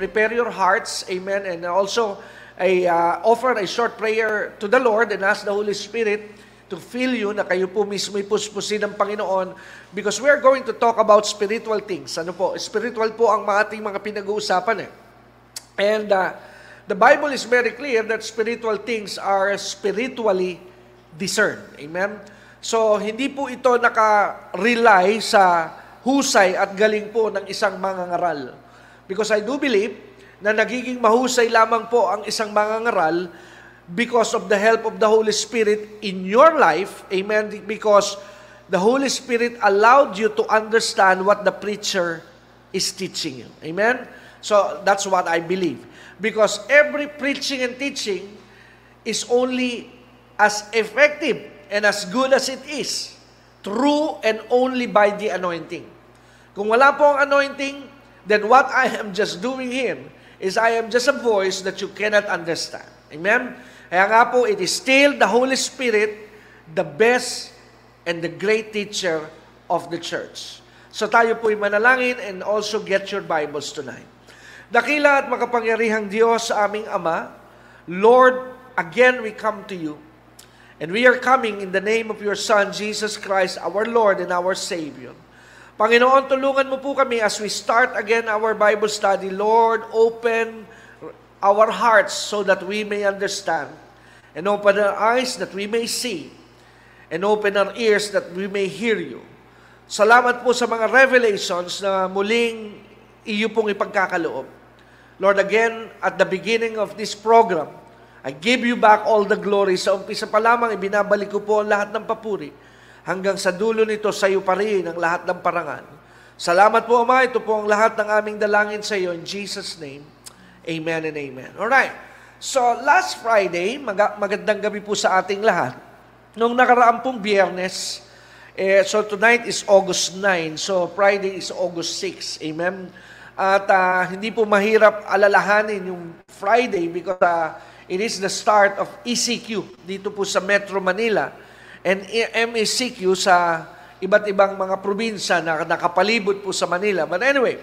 Prepare your hearts, amen, and also a, uh, offer a short prayer to the Lord and ask the Holy Spirit to fill you na kayo po mismo ipuspusin ng Panginoon because we are going to talk about spiritual things. Ano po? Spiritual po ang ating mga pinag-uusapan eh. And uh, the Bible is very clear that spiritual things are spiritually discerned. Amen? So, hindi po ito naka-rely sa husay at galing po ng isang mangangaral. Because I do believe na nagiging mahusay lamang po ang isang mangangaral because of the help of the Holy Spirit in your life. Amen? Because the Holy Spirit allowed you to understand what the preacher is teaching you. Amen? So that's what I believe. Because every preaching and teaching is only as effective and as good as it is, true and only by the anointing. Kung wala po ang anointing, then what I am just doing here is I am just a voice that you cannot understand. Amen? Kaya nga po, it is still the Holy Spirit, the best and the great teacher of the church. So tayo po'y manalangin and also get your Bibles tonight. Dakila at makapangyarihang Diyos sa aming Ama, Lord, again we come to you. And we are coming in the name of your Son, Jesus Christ, our Lord and our Savior. Panginoon, tulungan mo po kami as we start again our Bible study. Lord, open our hearts so that we may understand. And open our eyes that we may see. And open our ears that we may hear you. Salamat po sa mga revelations na muling iyo pong ipagkakaloob. Lord, again, at the beginning of this program, I give you back all the glory. Sa umpisa pa lamang, ibinabalik ko po ang lahat ng papuri hanggang sa dulo nito sa iyo pa rin ang lahat ng parangal. Salamat po, Ama. Ito po ang lahat ng aming dalangin sa iyo. In Jesus' name, Amen and Amen. Alright. So, last Friday, mag- magandang gabi po sa ating lahat. Nung nakaraang pong biyernes, eh, so tonight is August 9, so Friday is August 6. Amen? At uh, hindi po mahirap alalahanin yung Friday because uh, it is the start of ECQ dito po sa Metro Manila and MECQ sa iba't ibang mga probinsya na nakapalibot po sa Manila. But anyway,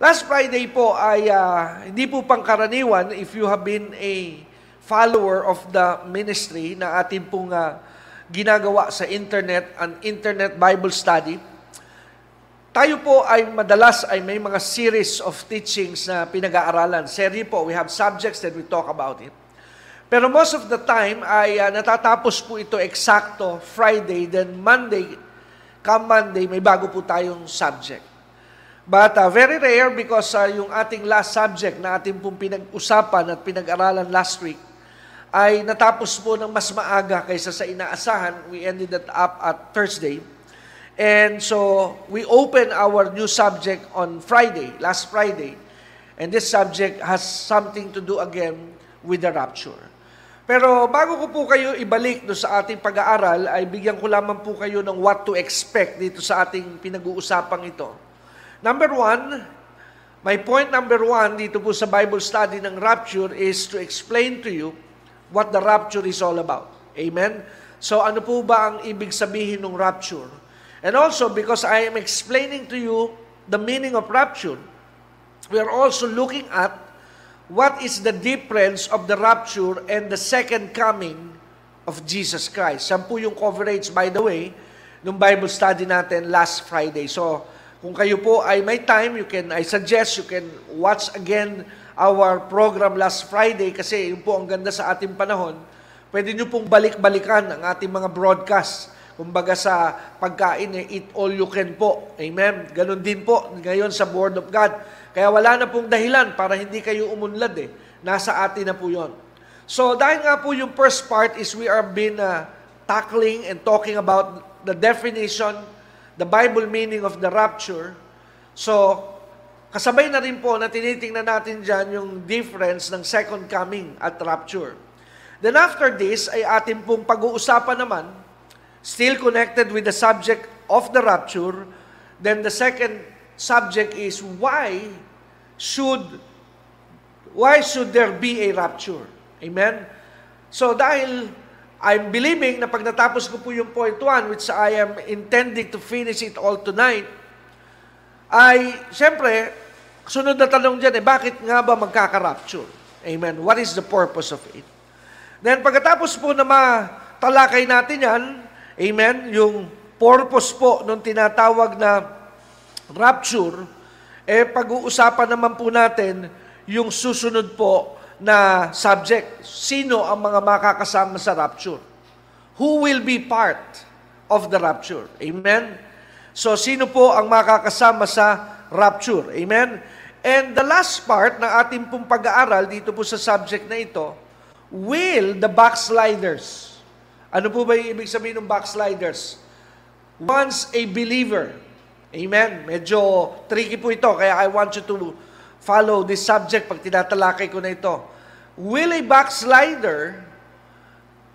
last Friday po ay uh, hindi po pangkaraniwan if you have been a follower of the ministry na atin pong uh, ginagawa sa internet, an internet Bible study. Tayo po ay madalas ay may mga series of teachings na pinag-aaralan. Serye po, we have subjects that we talk about it. Pero most of the time ay uh, natatapos po ito eksakto Friday, then Monday, come Monday, may bago po tayong subject. But uh, very rare because uh, yung ating last subject na ating pong pinag-usapan at pinag-aralan last week ay natapos po ng mas maaga kaysa sa inaasahan. We ended that up at Thursday. And so, we open our new subject on Friday, last Friday. And this subject has something to do again with the rapture. Pero bago ko po kayo ibalik do sa ating pag-aaral, ay bigyan ko lamang po kayo ng what to expect dito sa ating pinag-uusapang ito. Number one, my point number one dito po sa Bible study ng rapture is to explain to you what the rapture is all about. Amen? So ano po ba ang ibig sabihin ng rapture? And also, because I am explaining to you the meaning of rapture, we are also looking at what is the difference of the rapture and the second coming of Jesus Christ. Yan po yung coverage, by the way, nung Bible study natin last Friday. So, kung kayo po ay may time, you can, I suggest you can watch again our program last Friday kasi yun po ang ganda sa ating panahon. Pwede nyo pong balik-balikan ang ating mga broadcast. Kumbaga sa pagkain, eh, eat all you can po. Amen? Ganon din po ngayon sa Word of God. Kaya wala na pong dahilan para hindi kayo umunlad eh. Nasa atin na po yon. So dahil nga po yung first part is we are been uh, tackling and talking about the definition, the Bible meaning of the rapture. So kasabay na rin po na tinitingnan natin dyan yung difference ng second coming at rapture. Then after this ay atin pong pag-uusapan naman, still connected with the subject of the rapture, then the second subject is why should why should there be a rapture? Amen? So dahil I'm believing na pag natapos ko po yung point 1, which I am intending to finish it all tonight, ay, siyempre, sunod na tanong dyan, eh, bakit nga ba magkaka-rapture? Amen. What is the purpose of it? Then pagkatapos po na matalakay natin yan, amen, yung purpose po nung tinatawag na rapture, eh pag-uusapan naman po natin yung susunod po na subject. Sino ang mga makakasama sa rapture? Who will be part of the rapture? Amen? So, sino po ang makakasama sa rapture? Amen? And the last part ng ating pong pag-aaral dito po sa subject na ito, will the backsliders. Ano po ba yung ibig sabihin ng backsliders? Once a believer. Amen? Medyo tricky po ito, kaya I want you to follow this subject pag tinatalakay ko na ito. Will a backslider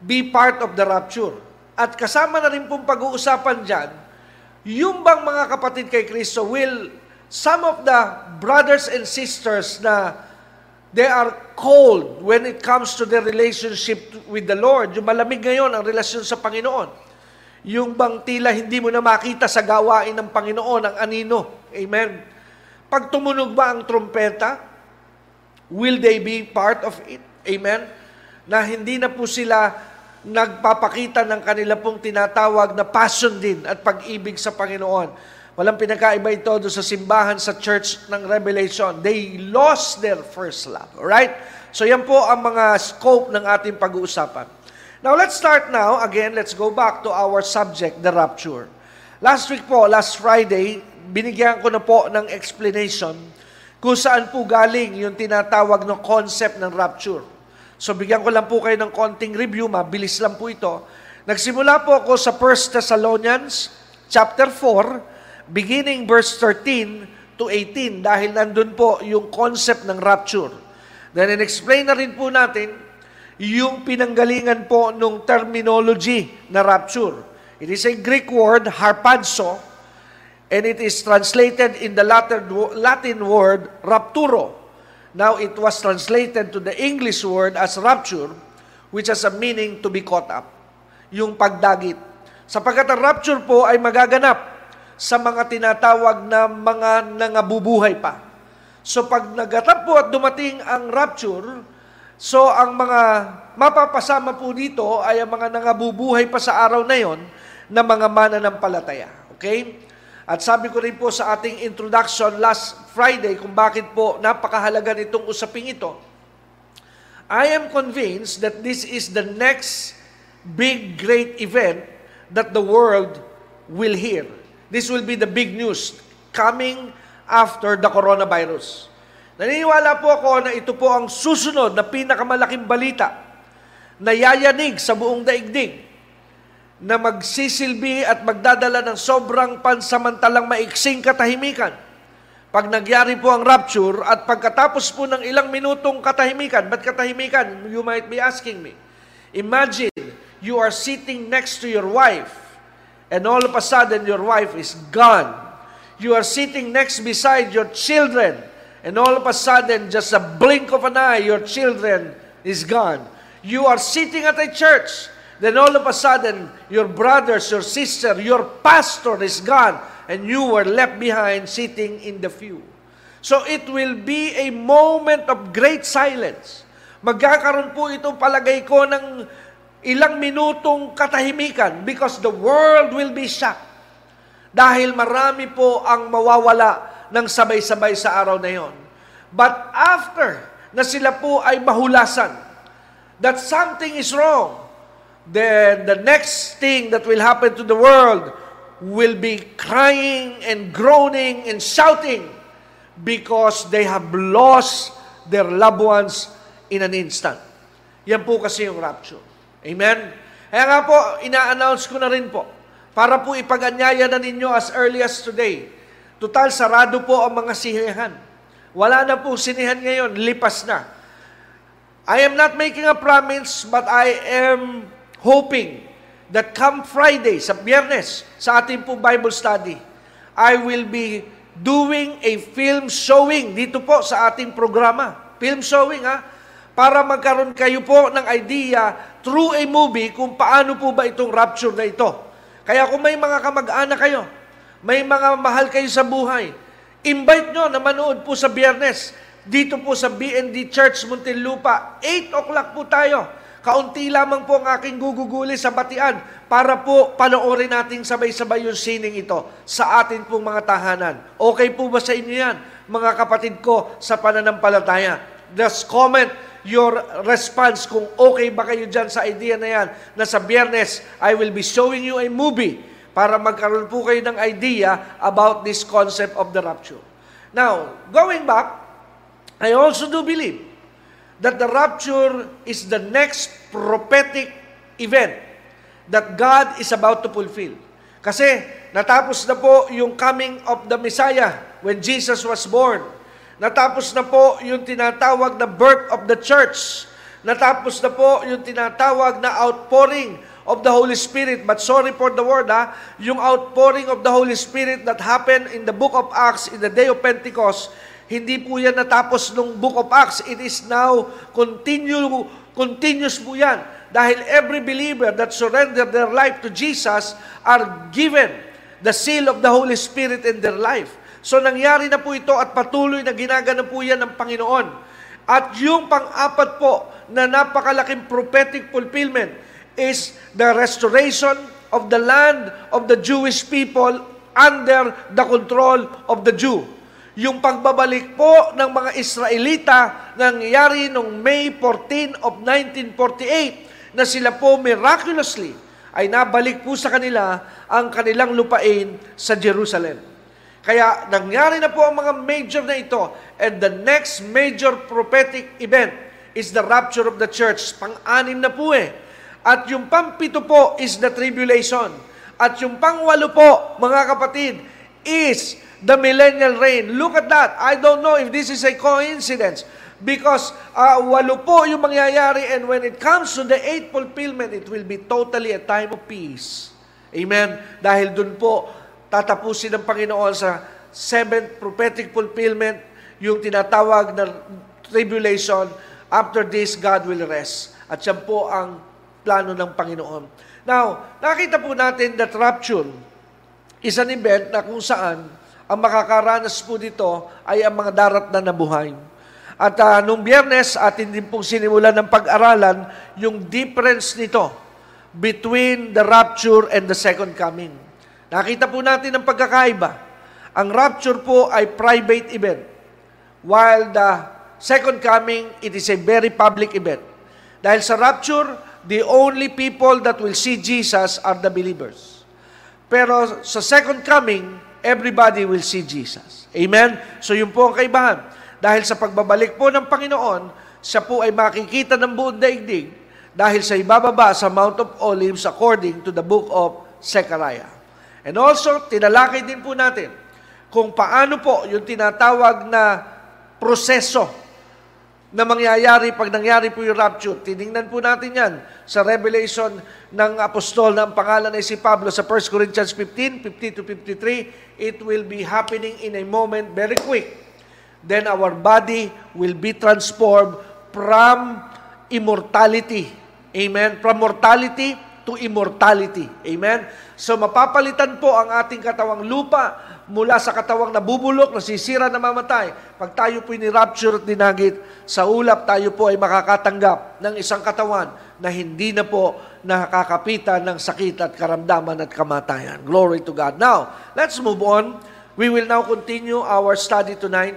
be part of the rapture? At kasama na rin pong pag-uusapan dyan, yung bang mga kapatid kay Kristo, will some of the brothers and sisters na They are cold when it comes to their relationship with the Lord. Yung malamig ngayon ang relasyon sa Panginoon. Yung bang tila hindi mo na makita sa gawain ng Panginoon ang anino. Amen. Pag tumunog ba ang trumpeta, will they be part of it? Amen. Na hindi na po sila nagpapakita ng kanila pong tinatawag na passion din at pag-ibig sa Panginoon. Walang pinakaiba ito doon sa simbahan sa church ng Revelation. They lost their first love. Alright? So yan po ang mga scope ng ating pag-uusapan. Now let's start now. Again, let's go back to our subject, the rapture. Last week po, last Friday, binigyan ko na po ng explanation kung saan po galing yung tinatawag ng concept ng rapture. So bigyan ko lang po kayo ng konting review, mabilis lang po ito. Nagsimula po ako sa 1 Thessalonians chapter 4, beginning verse 13 to 18 dahil nandun po yung concept ng rapture. Then in-explain na rin po natin yung pinanggalingan po nung terminology na rapture. It is a Greek word, harpazo, and it is translated in the Latin word rapturo. Now it was translated to the English word as rapture, which has a meaning to be caught up. Yung pagdagit. Sapagkat ang rapture po ay magaganap sa mga tinatawag na mga nangabubuhay pa. So pag nagatap po at dumating ang rapture, so ang mga mapapasama po dito ay ang mga nangabubuhay pa sa araw na yon na mga mananampalataya. Okay? At sabi ko rin po sa ating introduction last Friday kung bakit po napakahalaga nitong usaping ito. I am convinced that this is the next big great event that the world will hear. This will be the big news coming after the coronavirus. Naniniwala po ako na ito po ang susunod na pinakamalaking balita na yayanig sa buong daigdig na magsisilbi at magdadala ng sobrang pansamantalang maiksing katahimikan. Pag nagyari po ang rapture at pagkatapos po ng ilang minutong katahimikan, ba't katahimikan? You might be asking me. Imagine you are sitting next to your wife and all of a sudden your wife is gone. You are sitting next beside your children, and all of a sudden, just a blink of an eye, your children is gone. You are sitting at a church, then all of a sudden, your brothers, your sister, your pastor is gone, and you were left behind sitting in the pew. So it will be a moment of great silence. Magkakaroon po itong palagay ko ng ilang minutong katahimikan because the world will be shocked. Dahil marami po ang mawawala ng sabay-sabay sa araw na yon. But after na sila po ay mahulasan that something is wrong, then the next thing that will happen to the world will be crying and groaning and shouting because they have lost their loved ones in an instant. Yan po kasi yung rapture. Amen? Kaya nga po, ina-announce ko na rin po, para po ipag-anyaya na ninyo as early as today, Total, sarado po ang mga sinehan. Wala na po sinihan ngayon, lipas na. I am not making a promise, but I am hoping that come Friday, sa biyernes, sa ating po Bible study, I will be doing a film showing dito po sa ating programa. Film showing ha, para magkaroon kayo po ng idea through a movie kung paano po ba itong rapture na ito. Kaya kung may mga kamag-anak kayo, may mga mahal kayo sa buhay, invite nyo na manood po sa biyernes dito po sa BND Church Muntinlupa. 8 o'clock po tayo. Kaunti lamang po ang aking guguguli sa batian para po panoorin natin sabay-sabay yung sining ito sa atin pong mga tahanan. Okay po ba sa inyo yan, mga kapatid ko sa pananampalataya? Just comment your response kung okay ba kayo dyan sa idea na yan na sa biyernes, I will be showing you a movie para magkaroon po kayo ng idea about this concept of the rapture. Now, going back, I also do believe that the rapture is the next prophetic event that God is about to fulfill. Kasi natapos na po yung coming of the Messiah when Jesus was born. Natapos na po yung tinatawag na birth of the church. Natapos na po yung tinatawag na outpouring of the Holy Spirit. But sorry for the word, ha? yung outpouring of the Holy Spirit that happened in the book of Acts in the day of Pentecost hindi po yan natapos nung Book of Acts. It is now continue, continuous po yan. Dahil every believer that surrender their life to Jesus are given the seal of the Holy Spirit in their life. So nangyari na po ito at patuloy na ginagana po yan ng Panginoon. At yung pang-apat po na napakalaking prophetic fulfillment is the restoration of the land of the Jewish people under the control of the Jew yung pagbabalik po ng mga Israelita nangyari noong May 14 of 1948 na sila po miraculously ay nabalik po sa kanila ang kanilang lupain sa Jerusalem. Kaya nangyari na po ang mga major na ito and the next major prophetic event is the rapture of the church. Pang-anim na po eh. At yung pampito po is the tribulation. At yung pangwalo po, mga kapatid, is the millennial reign. Look at that. I don't know if this is a coincidence because uh, walo po yung mangyayari and when it comes to the eighth fulfillment, it will be totally a time of peace. Amen? Dahil dun po, tatapusin ng Panginoon sa seventh prophetic fulfillment, yung tinatawag na tribulation. After this, God will rest. At yan po ang plano ng Panginoon. Now, nakita po natin that rapture is an event na kung saan ang makakaranas po dito ay ang mga darat na nabuhay. At uh, nung biyernes, atin din pong sinimulan ng pag-aralan yung difference nito between the rapture and the second coming. Nakita po natin ang pagkakaiba. Ang rapture po ay private event, while the second coming, it is a very public event. Dahil sa rapture, the only people that will see Jesus are the believers. Pero sa second coming, everybody will see Jesus. Amen? So yun po ang kaibahan. Dahil sa pagbabalik po ng Panginoon, siya po ay makikita ng buong daigdig dahil sa ibababa sa Mount of Olives according to the book of Zechariah. And also, tinalakay din po natin kung paano po yung tinatawag na proseso na mangyayari pag nangyari po yung rapture. Tiningnan po natin yan sa revelation ng apostol na ang pangalan ay si Pablo sa 1 Corinthians 15, 50 to 53. It will be happening in a moment very quick. Then our body will be transformed from immortality. Amen? From mortality to immortality. Amen? So mapapalitan po ang ating katawang lupa mula sa katawang nabubulok, nasisira, namamatay. Pag tayo po ni-rapture at dinagit, sa ulap tayo po ay makakatanggap ng isang katawan na hindi na po nakakapitan ng sakit at karamdaman at kamatayan. Glory to God. Now, let's move on. We will now continue our study tonight.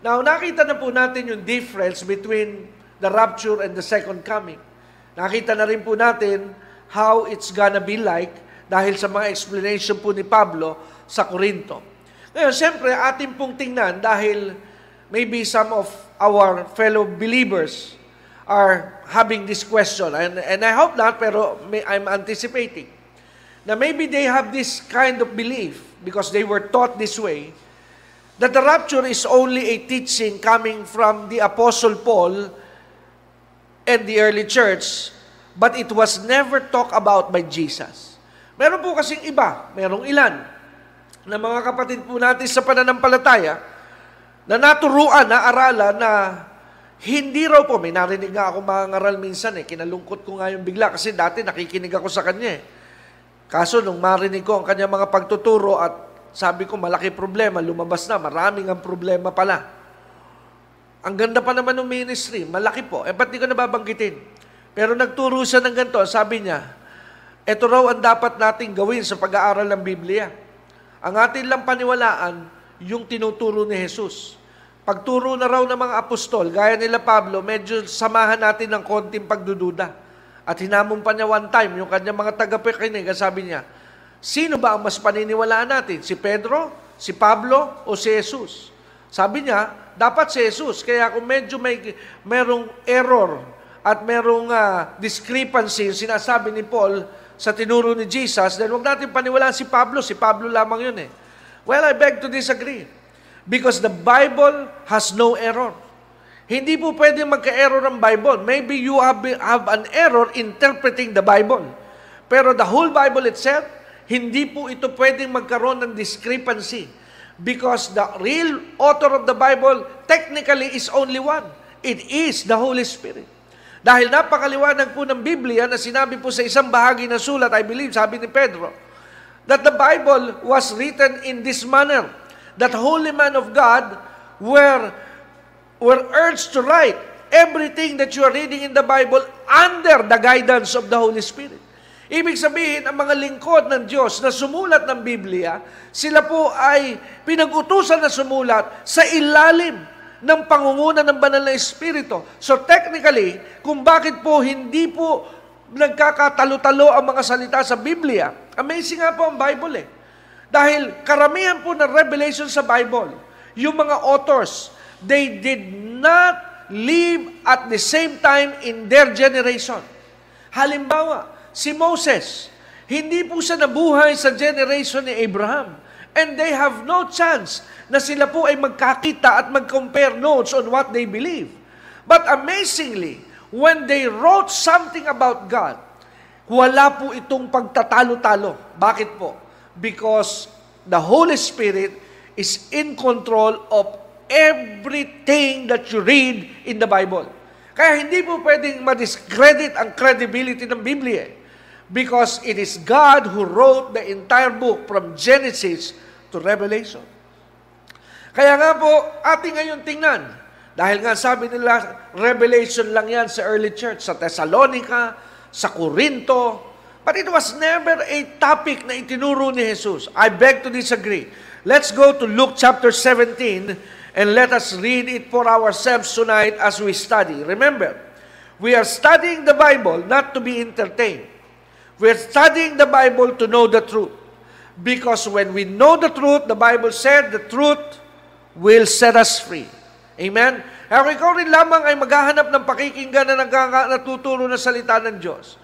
Now, nakita na po natin yung difference between the rapture and the second coming. Nakita na rin po natin how it's gonna be like dahil sa mga explanation po ni Pablo sa Korinto. Ngayon, siyempre, atin pong tingnan dahil maybe some of our fellow believers are having this question. And, and I hope not, pero may, I'm anticipating. Na maybe they have this kind of belief because they were taught this way that the rapture is only a teaching coming from the Apostle Paul and the early church, but it was never talked about by Jesus. Meron po kasing iba, merong ilan, na mga kapatid po natin sa pananampalataya, na naturuan, na aralan na hindi raw po, may narinig nga ako mga ngaral minsan eh, kinalungkot ko nga yung bigla kasi dati nakikinig ako sa kanya eh. Kaso nung marinig ko ang kanya mga pagtuturo at sabi ko malaki problema, lumabas na, maraming ang problema pala. Ang ganda pa naman ng ministry, malaki po. Eh, ba't di ko nababanggitin? Pero nagturo siya ng ganito, sabi niya, ito raw ang dapat nating gawin sa pag-aaral ng Biblia. Ang atin lang paniwalaan, yung tinuturo ni Jesus. Pagturo na raw ng mga apostol, gaya nila Pablo, medyo samahan natin ng konting pagdududa. At hinamon pa niya one time, yung kanyang mga tagapakinig, sabi niya, sino ba ang mas paniniwalaan natin? Si Pedro, si Pablo, o si Jesus? Sabi niya, dapat si Jesus. Kaya kung medyo may merong error at merong uh, discrepancy, sinasabi ni Paul sa tinuro ni Jesus, then huwag natin paniwalaan si Pablo. Si Pablo lamang yun eh. Well, I beg to disagree. Because the Bible has no error. Hindi po pwedeng magka-error ang Bible. Maybe you have, have an error interpreting the Bible. Pero the whole Bible itself, hindi po ito pwedeng magkaroon ng discrepancy. Because the real author of the Bible technically is only one. It is the Holy Spirit. Dahil napakaliwanag po ng Biblia na sinabi po sa isang bahagi ng sulat, I believe, sabi ni Pedro, that the Bible was written in this manner that holy man of God were, were urged to write everything that you are reading in the Bible under the guidance of the Holy Spirit. Ibig sabihin, ang mga lingkod ng Diyos na sumulat ng Biblia, sila po ay pinag-utusan na sumulat sa ilalim ng pangunguna ng banal na Espiritu. So technically, kung bakit po hindi po nagkakatalo-talo ang mga salita sa Biblia, amazing nga po ang Bible eh. Dahil karamihan po ng revelation sa Bible, yung mga authors, they did not live at the same time in their generation. Halimbawa, si Moses, hindi po siya nabuhay sa generation ni Abraham. And they have no chance na sila po ay magkakita at mag-compare notes on what they believe. But amazingly, when they wrote something about God, wala po itong pagtatalo-talo. Bakit po? because the Holy Spirit is in control of everything that you read in the Bible. Kaya hindi po pwedeng ma-discredit ang credibility ng Biblia because it is God who wrote the entire book from Genesis to Revelation. Kaya nga po, ating ngayon tingnan, dahil nga sabi nila, revelation lang yan sa early church, sa Thessalonica, sa Corinto, But it was never a topic na itinuro ni Jesus. I beg to disagree. Let's go to Luke chapter 17 and let us read it for ourselves tonight as we study. Remember, we are studying the Bible not to be entertained. We are studying the Bible to know the truth. Because when we know the truth, the Bible said the truth will set us free. Amen? Kaya kung ikaw rin lamang ay maghahanap ng pakikinggan na natuturo na salita ng Diyos,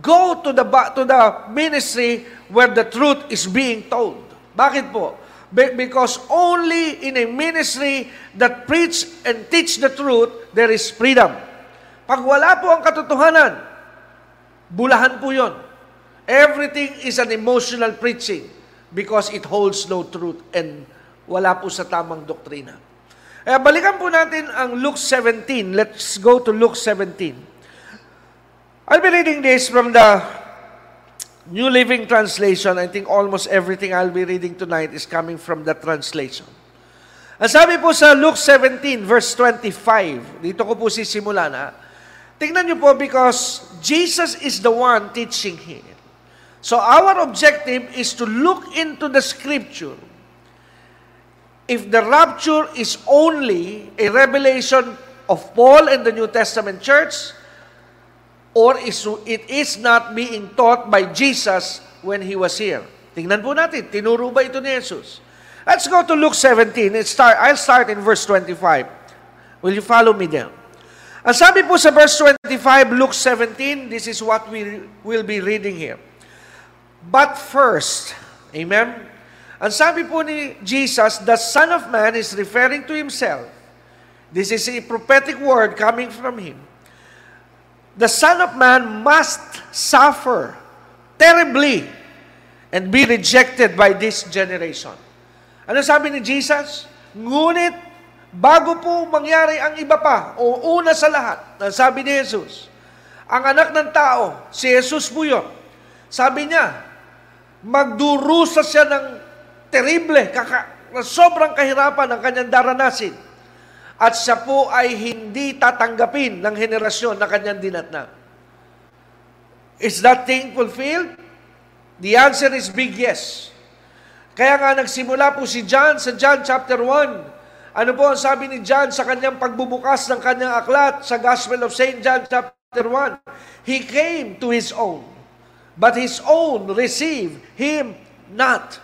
Go to the to the ministry where the truth is being told. Bakit po? Because only in a ministry that preach and teach the truth, there is freedom. Pag wala po ang katotohanan, bulahan po yon. Everything is an emotional preaching because it holds no truth and wala po sa tamang doktrina. Kaya balikan po natin ang Luke 17. Let's go to Luke 17. I'll be reading this from the New Living Translation. I think almost everything I'll be reading tonight is coming from that translation. Ang sabi po sa Luke 17, verse 25, dito ko po sisimula na, tingnan niyo po because Jesus is the one teaching here. So our objective is to look into the scripture. If the rapture is only a revelation of Paul and the New Testament church, or is, it is not being taught by Jesus when He was here. Tingnan po natin, tinuro ba ito ni Jesus? Let's go to Luke 17. Let's start, I'll start in verse 25. Will you follow me there? Ang sabi po sa verse 25, Luke 17, this is what we will be reading here. But first, Amen? Ang sabi po ni Jesus, the Son of Man is referring to Himself. This is a prophetic word coming from Him. The Son of Man must suffer terribly and be rejected by this generation. Ano sabi ni Jesus? Ngunit, bago po mangyari ang iba pa, o una sa lahat, na sabi ni Jesus, ang anak ng tao, si Jesus po yun. Sabi niya, magdurusa siya ng terrible, kaka, sobrang kahirapan ng kanyang daranasin. At siya po ay hindi tatanggapin ng henerasyon na kanyang dinatna. Is that thing fulfilled? The answer is big yes. Kaya nga nagsimula po si John sa John chapter 1. Ano po ang sabi ni John sa kanyang pagbubukas ng kanyang aklat sa Gospel of St. John chapter 1? He came to his own, but his own received him not.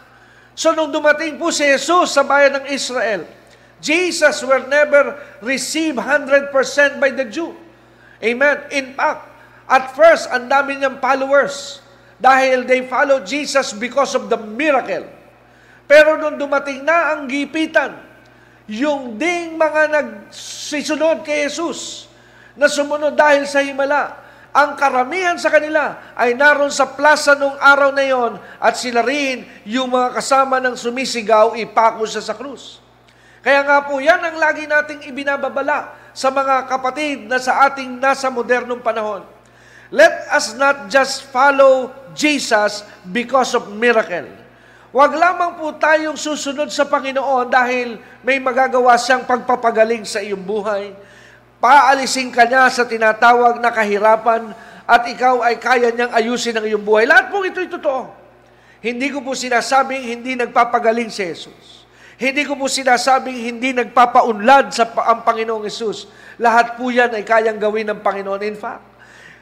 So nung dumating po si Jesus sa bayan ng Israel, Jesus will never receive 100% by the Jew. Amen. In fact, at first, ang dami niyang followers dahil they follow Jesus because of the miracle. Pero nung dumating na ang gipitan, yung ding mga nagsisunod kay Jesus na sumunod dahil sa himala, ang karamihan sa kanila ay naroon sa plaza nung araw na yon at sila rin yung mga kasama ng sumisigaw, ipako siya sa krus. Kaya nga po yan ang lagi nating ibinababala sa mga kapatid na sa ating nasa modernong panahon. Let us not just follow Jesus because of miracle. Huwag lamang po tayong susunod sa Panginoon dahil may magagawa siyang pagpapagaling sa iyong buhay Paalisin ka niya sa tinatawag na kahirapan at ikaw ay kaya niyang ayusin ang iyong buhay. Lahat po ito'y totoo. Hindi ko po sinasabing hindi nagpapagaling si Jesus. Hindi ko po sinasabing hindi nagpapaunlad sa ang Panginoong Jesus. Lahat po yan ay kayang gawin ng Panginoon. In fact,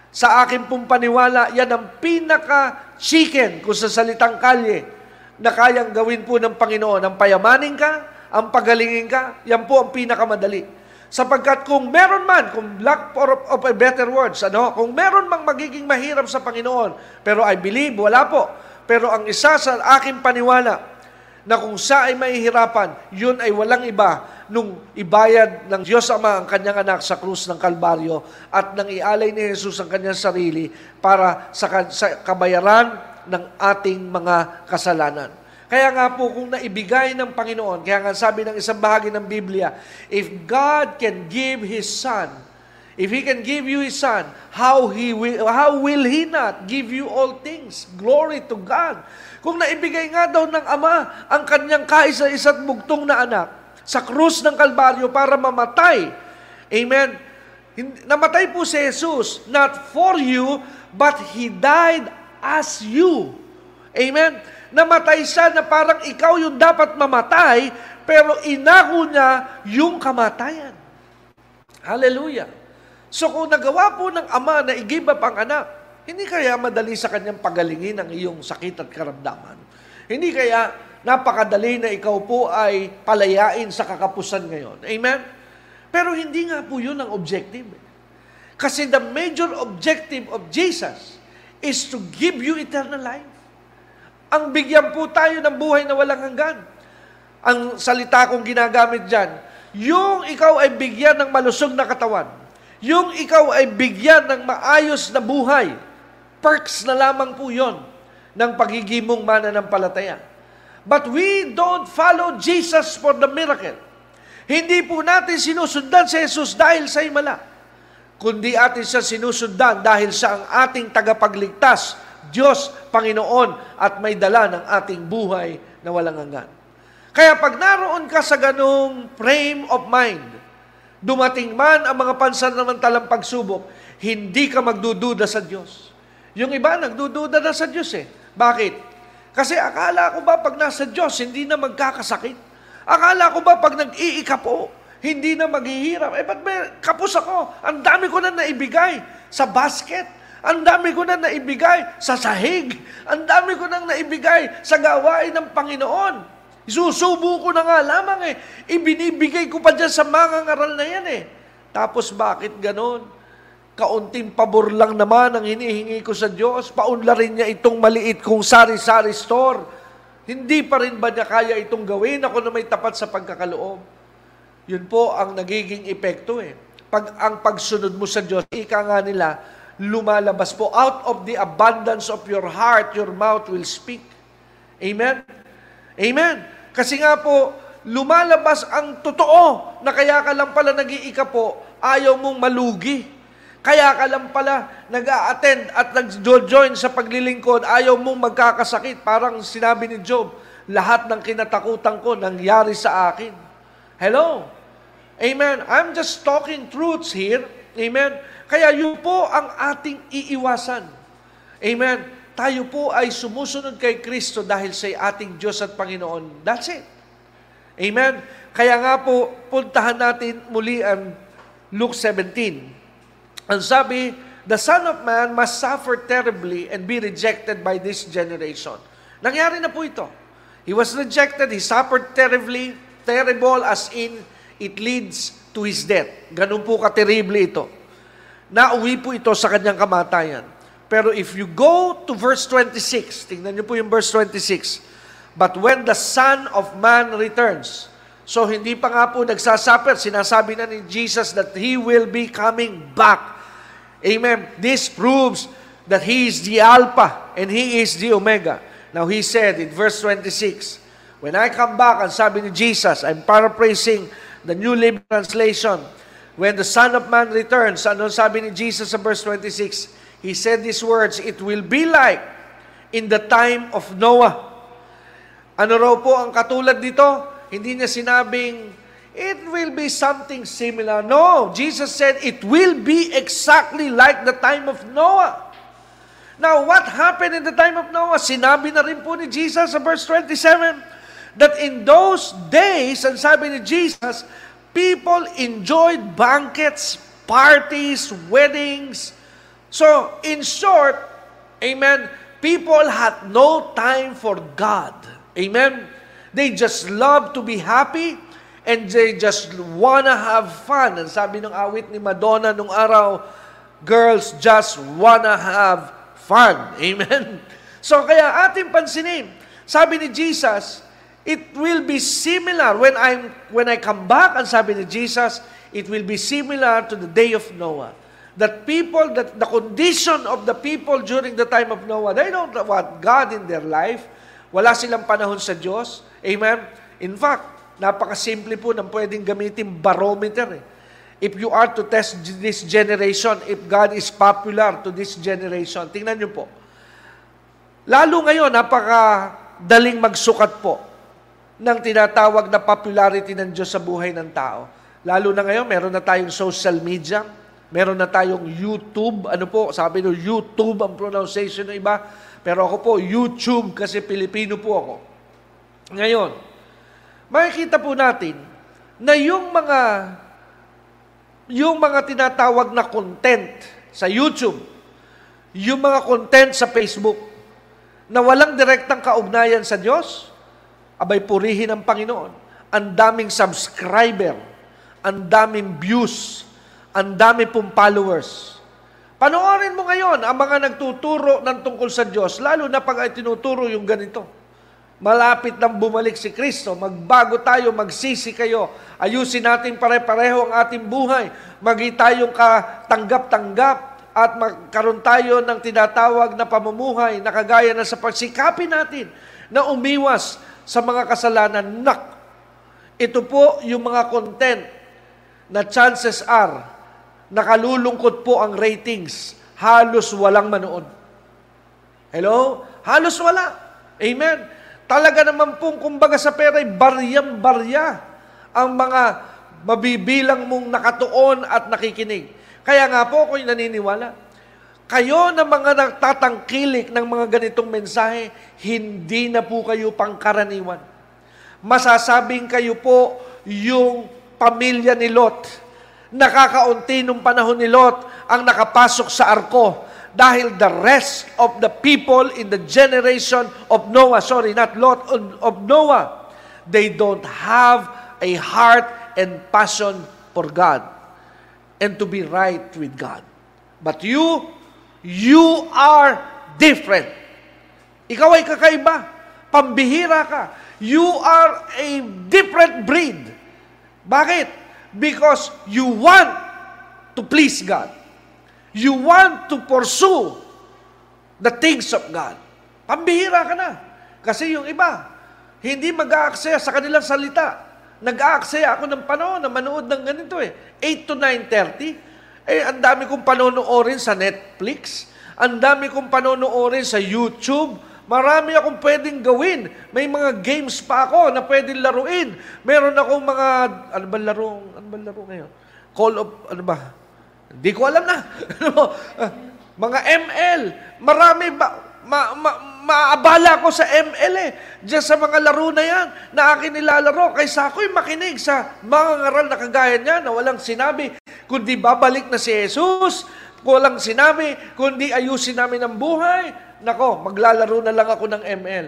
sa akin pong paniwala, yan ang pinaka-chicken kung sa salitang kalye na kayang gawin po ng Panginoon. Ang payamanin ka, ang pagalingin ka, yan po ang pinakamadali. Sapagkat kung meron man, kung lack of a better words, ano, kung meron mang magiging mahirap sa Panginoon, pero I believe, wala po. Pero ang isa sa aking paniwala, na kung sa ay mahihirapan, yun ay walang iba nung ibayad ng Diyos Ama ang kanyang anak sa krus ng Kalbaryo at nang ialay ni Jesus ang kanyang sarili para sa, sa kabayaran ng ating mga kasalanan. Kaya nga po, kung naibigay ng Panginoon, kaya nga sabi ng isang bahagi ng Biblia, if God can give His Son, if He can give you His Son, how, he will, how will He not give you all things? Glory to God. Kung naibigay nga daw ng Ama ang kanyang kaisa-isa't bugtong na anak sa krus ng Kalbaryo para mamatay, Amen? Namatay po si Jesus, not for you, but He died as you. Amen? namatay siya na parang ikaw yung dapat mamatay, pero inako niya yung kamatayan. Hallelujah. So kung nagawa po ng ama na i-give up ang anak, hindi kaya madali sa kanyang pagalingin ang iyong sakit at karamdaman. Hindi kaya napakadali na ikaw po ay palayain sa kakapusan ngayon. Amen? Pero hindi nga po yun ang objective. Kasi the major objective of Jesus is to give you eternal life. Ang bigyan po tayo ng buhay na walang hanggan. Ang salita kong ginagamit dyan, yung ikaw ay bigyan ng malusog na katawan, yung ikaw ay bigyan ng maayos na buhay, perks na lamang po yon ng pagiging mong mananampalataya. But we don't follow Jesus for the miracle. Hindi po natin sinusundan si Jesus dahil sa himala, kundi atin siya sinusundan dahil sa ang ating tagapagligtas Diyos, Panginoon, at may dala ng ating buhay na walang hanggan. Kaya pag naroon ka sa ganung frame of mind, dumating man ang mga pansamantalang pagsubok, hindi ka magdududa sa Diyos. Yung iba, nagdududa na sa Diyos eh. Bakit? Kasi akala ko ba pag nasa Diyos, hindi na magkakasakit? Akala ko ba pag nag-iikapo, hindi na maghihirap? Eh, ba't may kapos ako? Ang dami ko na naibigay sa basket ang dami ko na naibigay sa sahig. Ang dami ko nang naibigay sa gawain ng Panginoon. Isusubo ko na nga lamang eh. Ibinibigay ko pa dyan sa mga ngaral na yan eh. Tapos bakit ganon? Kaunting pabor lang naman ang hinihingi ko sa Diyos. Paunla rin niya itong maliit kong sari-sari store. Hindi pa rin ba niya kaya itong gawin ako na may tapat sa pagkakaloob? Yun po ang nagiging epekto eh. Pag ang pagsunod mo sa Diyos, ika nga nila, lumalabas po. Out of the abundance of your heart, your mouth will speak. Amen? Amen. Kasi nga po, lumalabas ang totoo na kaya ka lang pala nag-iika po, ayaw mong malugi. Kaya ka lang pala nag attend at nag-join sa paglilingkod, ayaw mong magkakasakit. Parang sinabi ni Job, lahat ng kinatakutan ko nangyari sa akin. Hello? Amen. I'm just talking truths here. Amen. Kaya yun po ang ating iiwasan. Amen tayo po ay sumusunod kay Kristo dahil sa ating Diyos at Panginoon. That's it. Amen? Kaya nga po, puntahan natin muli ang Luke 17. Ang sabi, The Son of Man must suffer terribly and be rejected by this generation. Nangyari na po ito. He was rejected, he suffered terribly, terrible as in it leads to his death. Ganun po katerible ito. Nauwi po ito sa kanyang kamatayan. Pero if you go to verse 26, tingnan niyo po yung verse 26. But when the Son of Man returns, so hindi pa nga po nagsasuffer, sinasabi na ni Jesus that He will be coming back. Amen. This proves that He is the Alpha and He is the Omega. Now He said in verse 26, When I come back, ang sabi ni Jesus, I'm paraphrasing the New Living Translation, When the Son of Man returns, ano sabi ni Jesus sa verse 26? He said these words, It will be like in the time of Noah. Ano raw po ang katulad dito? Hindi niya sinabing, it will be something similar. No, Jesus said, it will be exactly like the time of Noah. Now, what happened in the time of Noah? Sinabi na rin po ni Jesus sa verse 27, that in those days, ang sabi ni Jesus, people enjoyed banquets, parties, weddings, So, in short, amen, people had no time for God. Amen? They just love to be happy and they just wanna have fun. And sabi ng awit ni Madonna nung araw, girls just wanna have fun. Amen? So, kaya ating pansinin, sabi ni Jesus, it will be similar when I'm when I come back, and sabi ni Jesus, it will be similar to the day of Noah that people, that the condition of the people during the time of Noah, they don't want God in their life. Wala silang panahon sa Diyos. Amen? In fact, napakasimple po ng pwedeng gamitin barometer. Eh. If you are to test this generation, if God is popular to this generation, tingnan nyo po. Lalo ngayon, napakadaling magsukat po ng tinatawag na popularity ng Diyos sa buhay ng tao. Lalo na ngayon, meron na tayong social media, Meron na tayong YouTube. Ano po, sabi no, YouTube ang pronunciation ng iba. Pero ako po, YouTube kasi Pilipino po ako. Ngayon, makikita po natin na yung mga yung mga tinatawag na content sa YouTube, yung mga content sa Facebook, na walang direktang kaugnayan sa Diyos, abay purihin ang Panginoon. Ang daming subscriber, ang daming views, ang dami pong followers. Panoorin mo ngayon ang mga nagtuturo ng tungkol sa Diyos, lalo na pag ay tinuturo yung ganito. Malapit nang bumalik si Kristo, magbago tayo, magsisi kayo, ayusin natin pare-pareho ang ating buhay, magi tayong katanggap-tanggap, at magkaroon tayo ng tinatawag na pamumuhay na kagaya na sa pagsikapin natin na umiwas sa mga kasalanan. Nak, ito po yung mga content na chances are nakalulungkot po ang ratings. Halos walang manood. Hello? Halos wala. Amen. Talaga naman pong kumbaga sa pera, baryang-barya ang mga mabibilang mong nakatuon at nakikinig. Kaya nga po ako'y naniniwala. Kayo na mga nagtatangkilik ng mga ganitong mensahe, hindi na po kayo pangkaraniwan. Masasabing kayo po yung pamilya ni Lot nakakaunti nung panahon ni Lot ang nakapasok sa arko dahil the rest of the people in the generation of Noah, sorry, not Lot, of Noah, they don't have a heart and passion for God and to be right with God. But you, you are different. Ikaw ay kakaiba. Pambihira ka. You are a different breed. Bakit? Because you want to please God. You want to pursue the things of God. Pambihira ka na. Kasi yung iba, hindi mag-aaksaya sa kanilang salita. Nag-aaksaya ako ng panahon na manood ng ganito eh. 8 to 9.30. Eh, ang dami kong panonoorin sa Netflix. Ang dami kong panonoorin sa YouTube. Marami akong pwedeng gawin. May mga games pa ako na pwedeng laruin. Meron akong mga, ano ba laro, ano ba laro ngayon? Call of, ano ba? Hindi ko alam na. Ano mga ML. Marami ba, ma, ma, maabala ko sa ML eh. Diyan sa mga laro na yan, na akin nilalaro. Kaysa ako'y makinig sa mga ngaral na kagaya niya na walang sinabi, kundi babalik na si Jesus, walang sinabi, kundi ayusin namin ang buhay. Nako, maglalaro na lang ako ng ML.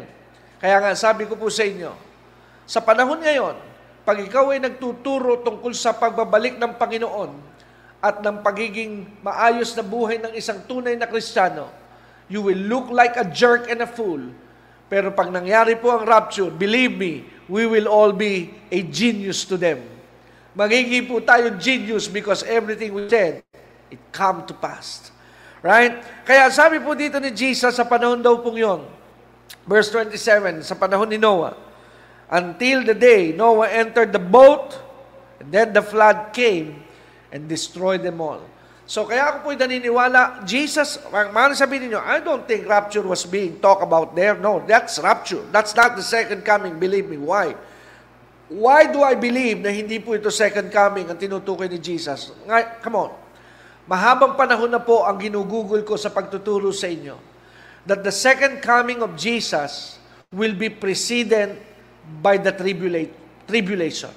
Kaya nga, sabi ko po sa inyo, sa panahon ngayon, pag ikaw ay nagtuturo tungkol sa pagbabalik ng Panginoon at ng pagiging maayos na buhay ng isang tunay na Kristiyano, you will look like a jerk and a fool. Pero pag nangyari po ang rapture, believe me, we will all be a genius to them. Magiging po tayo genius because everything we said, it come to pass. Right? Kaya sabi po dito ni Jesus sa panahon daw pong yon, verse 27, sa panahon ni Noah, until the day Noah entered the boat, and then the flood came and destroyed them all. So kaya ako po'y naniniwala, Jesus, mga sabihin niyo, I don't think rapture was being talked about there. No, that's rapture. That's not the second coming. Believe me. Why? Why do I believe na hindi po ito second coming ang tinutukoy ni Jesus? Nga, come on. Mahabang panahon na po ang ginugugol ko sa pagtuturo sa inyo that the second coming of Jesus will be preceded by the tribulation.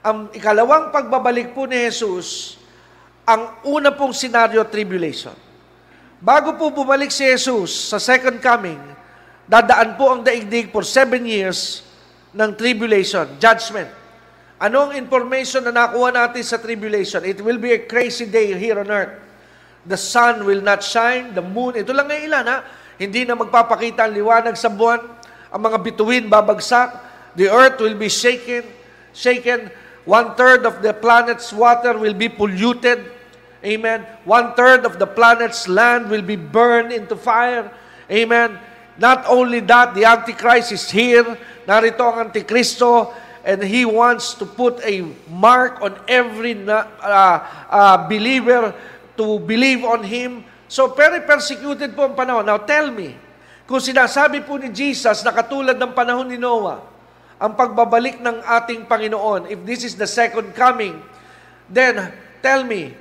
Ang ikalawang pagbabalik po ni Jesus ang una pong senaryo, tribulation. Bago po bumalik si Jesus sa second coming, dadaan po ang daigdig for seven years ng tribulation, judgment. Anong information na nakuha natin sa tribulation? It will be a crazy day here on earth. The sun will not shine, the moon, ito lang ngayon ilan ha, hindi na magpapakita ang liwanag sa buwan, ang mga bituin babagsak, the earth will be shaken, shaken, One-third of the planet's water will be polluted. Amen. One-third of the planet's land will be burned into fire. Amen. Not only that, the Antichrist is here. Narito ang Antikristo and he wants to put a mark on every uh, uh, believer to believe on him. So, very persecuted po ang panahon. Now, tell me, kung sinasabi po ni Jesus na katulad ng panahon ni Noah, ang pagbabalik ng ating Panginoon, if this is the second coming, then tell me,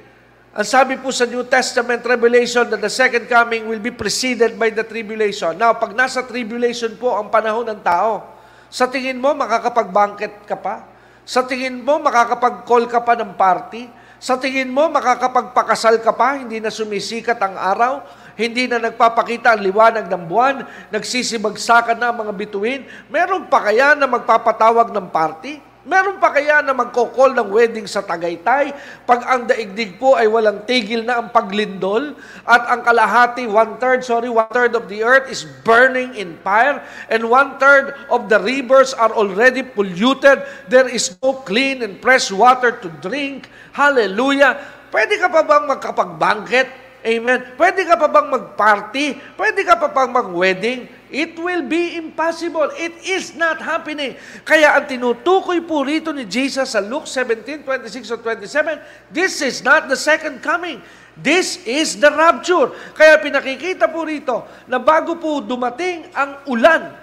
ang sabi po sa New Testament Revelation that the second coming will be preceded by the tribulation. Now, pag nasa tribulation po ang panahon ng tao, sa tingin mo makakapag-banket ka pa? Sa tingin mo makakapag-call ka pa ng party? Sa tingin mo makakapagpakasal ka pa, hindi na sumisikat ang araw? hindi na nagpapakita ang liwanag ng buwan, nagsisibagsakan na ang mga bituin, meron pa kaya na magpapatawag ng party? Meron pa kaya na magkokol ng wedding sa Tagaytay pag ang daigdig po ay walang tigil na ang paglindol at ang kalahati, one-third, sorry, one-third of the earth is burning in fire and one-third of the rivers are already polluted. There is no clean and fresh water to drink. Hallelujah! Pwede ka pa bang magkapag-banquet? Amen. Pwede ka pa bang mag-party? Pwede ka pa bang mag-wedding? It will be impossible. It is not happening. Kaya ang tinutukoy po rito ni Jesus sa Luke 17, 26 or 27, this is not the second coming. This is the rapture. Kaya pinakikita po rito na bago po dumating ang ulan,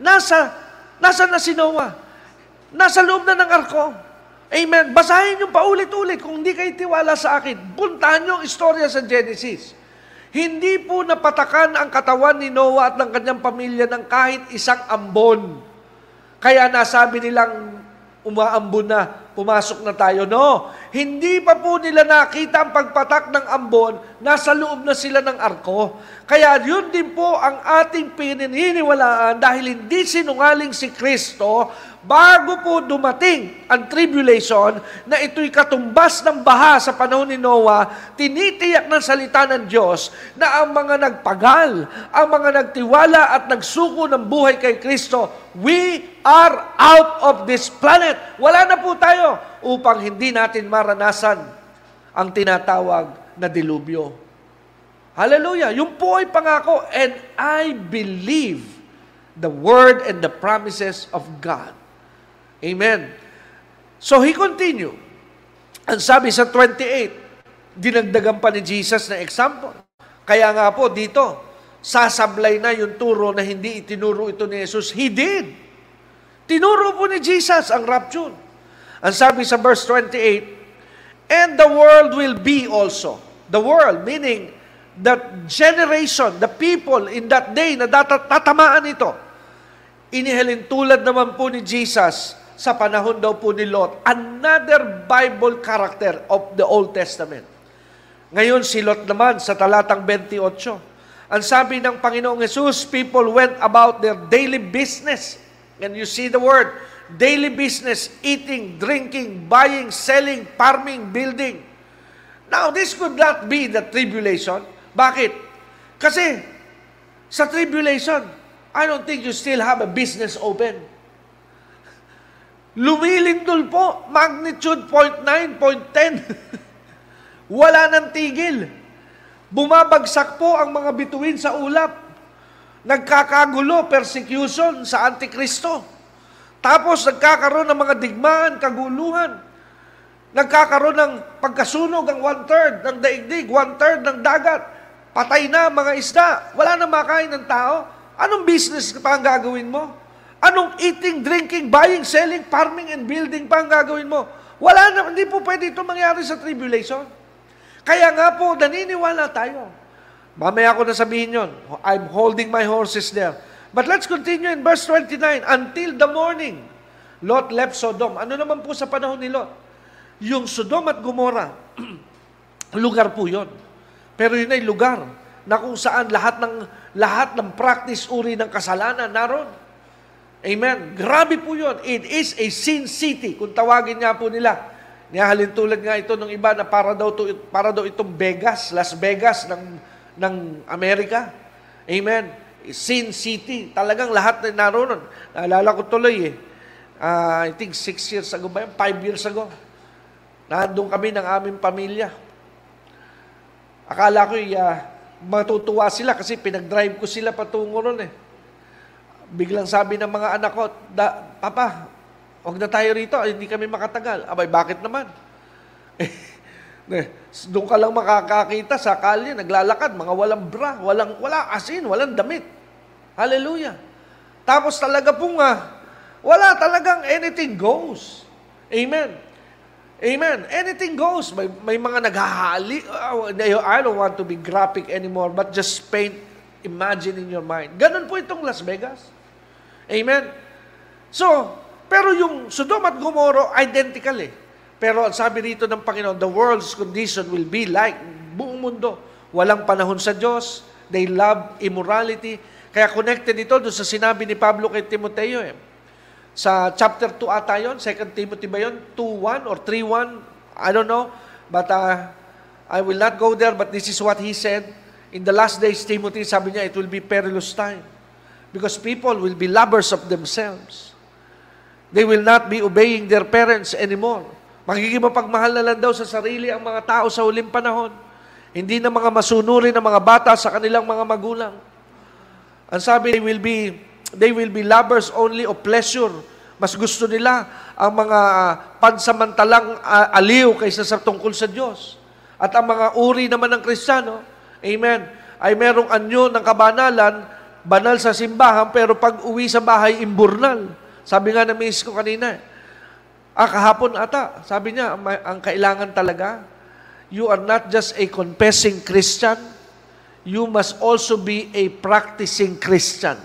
nasa, nasa na si Noah? Nasa loob na ng arko. Amen. Basahin nyo paulit-ulit. Kung hindi kayo tiwala sa akin, puntahan nyo ang istorya sa Genesis. Hindi po napatakan ang katawan ni Noah at ng kanyang pamilya ng kahit isang ambon. Kaya nasabi nilang umaambon na, pumasok na tayo. No, hindi pa po nila nakita ang pagpatak ng ambon, nasa loob na sila ng arko. Kaya yun din po ang ating pininiwalaan dahil hindi sinungaling si Kristo, bago po dumating ang tribulation na ito'y katumbas ng baha sa panahon ni Noah, tinitiyak ng salita ng Diyos na ang mga nagpagal, ang mga nagtiwala at nagsuko ng buhay kay Kristo, we are out of this planet. Wala na po tayo upang hindi natin maranasan ang tinatawag na dilubyo. Hallelujah! Yung po ay pangako, and I believe the word and the promises of God. Amen. So he continued. Ang sabi sa 28, dinagdagan pa ni Jesus na example. Kaya nga po dito, sasablay na yung turo na hindi itinuro ito ni Jesus. He did. Tinuro po ni Jesus ang rapture. Ang sabi sa verse 28, And the world will be also. The world, meaning that generation, the people in that day na tatamaan ito. Inihalin tulad naman po ni Jesus sa panahon daw po ni Lot, another Bible character of the Old Testament. Ngayon si Lot naman sa talatang 28. Ang sabi ng Panginoong Yesus, people went about their daily business. And you see the word, daily business, eating, drinking, buying, selling, farming, building. Now, this could not be the tribulation. Bakit? Kasi sa tribulation, I don't think you still have a business open. Lumilindol po, magnitude 0.9, 0.10. Wala nang tigil. Bumabagsak po ang mga bituin sa ulap. Nagkakagulo, persecution sa Antikristo. Tapos nagkakaroon ng mga digmaan, kaguluhan. Nagkakaroon ng pagkasunog ang one-third ng daigdig, one-third ng dagat. Patay na mga isda. Wala na makain ng tao. Anong business pa ang gagawin mo? Anong eating, drinking, buying, selling, farming, and building pa ang gagawin mo? Wala na, hindi po pwede ito mangyari sa tribulation. Kaya nga po, naniniwala tayo. Mamaya ko na sabihin yon. I'm holding my horses there. But let's continue in verse 29. Until the morning, Lot left Sodom. Ano naman po sa panahon ni Lot? Yung Sodom at Gomorrah, lugar po yon. Pero yun ay lugar na kung saan lahat ng lahat ng practice uri ng kasalanan naroon. Amen. Grabe po yun. It is a sin city, kung tawagin nga po nila. Niyahalin tulad nga ito ng iba na para daw, to, para daw itong Vegas, Las Vegas ng, ng Amerika. Amen. Sin City. Talagang lahat na naroon. Naalala ko tuloy eh. Uh, I think six years ago ba yun? Five years ago. Nandun kami ng aming pamilya. Akala ko uh, matutuwa sila kasi pinag-drive ko sila patungo ron eh biglang sabi ng mga anak ko, da, Papa, huwag na tayo rito, hindi kami makatagal. Abay, bakit naman? Eh, doon ka lang makakakita sa kalye, naglalakad, mga walang bra, walang, wala asin, walang damit. Hallelujah. Tapos talaga po nga, wala talagang anything goes. Amen. Amen. Anything goes. May, may mga naghahali. Oh, I don't want to be graphic anymore, but just paint, imagine in your mind. Ganun po itong Las Vegas. Amen? So, pero yung Sodom at Gomorrah, identical eh. Pero ang sabi rito ng Panginoon, the world's condition will be like buong mundo. Walang panahon sa Diyos. They love immorality. Kaya connected ito doon sa sinabi ni Pablo kay Timoteo eh. Sa chapter 2 ata yun, 2 Timothy ba yun? 2.1 or 3.1? I don't know. But uh, I will not go there, but this is what he said. In the last days, Timothy, sabi niya, it will be perilous time. Because people will be lovers of themselves. They will not be obeying their parents anymore. Magiging mapagmahal na lang daw sa sarili ang mga tao sa huling panahon. Hindi na mga masunurin ng mga bata sa kanilang mga magulang. Ang sabi, they will be, they will be lovers only of pleasure. Mas gusto nila ang mga pansamantalang uh, aliw kaysa sa tungkol sa Diyos. At ang mga uri naman ng Kristiyano, amen, ay merong anyo ng kabanalan banal sa simbahan, pero pag uwi sa bahay, imburnal. Sabi nga na miss ko kanina, ah, kahapon ata, sabi niya, ang kailangan talaga, you are not just a confessing Christian, you must also be a practicing Christian.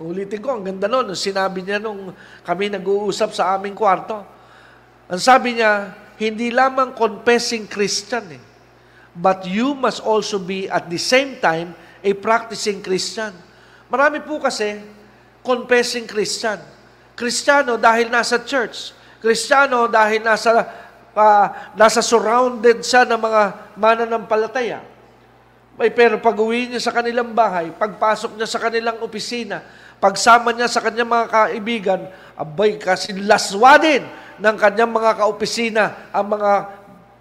Ulitin ko, ang ganda nun. Sinabi niya nung kami nag-uusap sa aming kwarto. Ang sabi niya, hindi lamang confessing Christian eh. But you must also be at the same time a practicing Christian. Marami po kasi confessing Christian. Kristiyano dahil nasa church. Kristiyano dahil nasa uh, nasa surrounded siya ng mga mananampalataya. May pero pag uwi niya sa kanilang bahay, pagpasok niya sa kanilang opisina, pagsama niya sa kanyang mga kaibigan, abay kasi laswadin ng kanyang mga kaopisina ang mga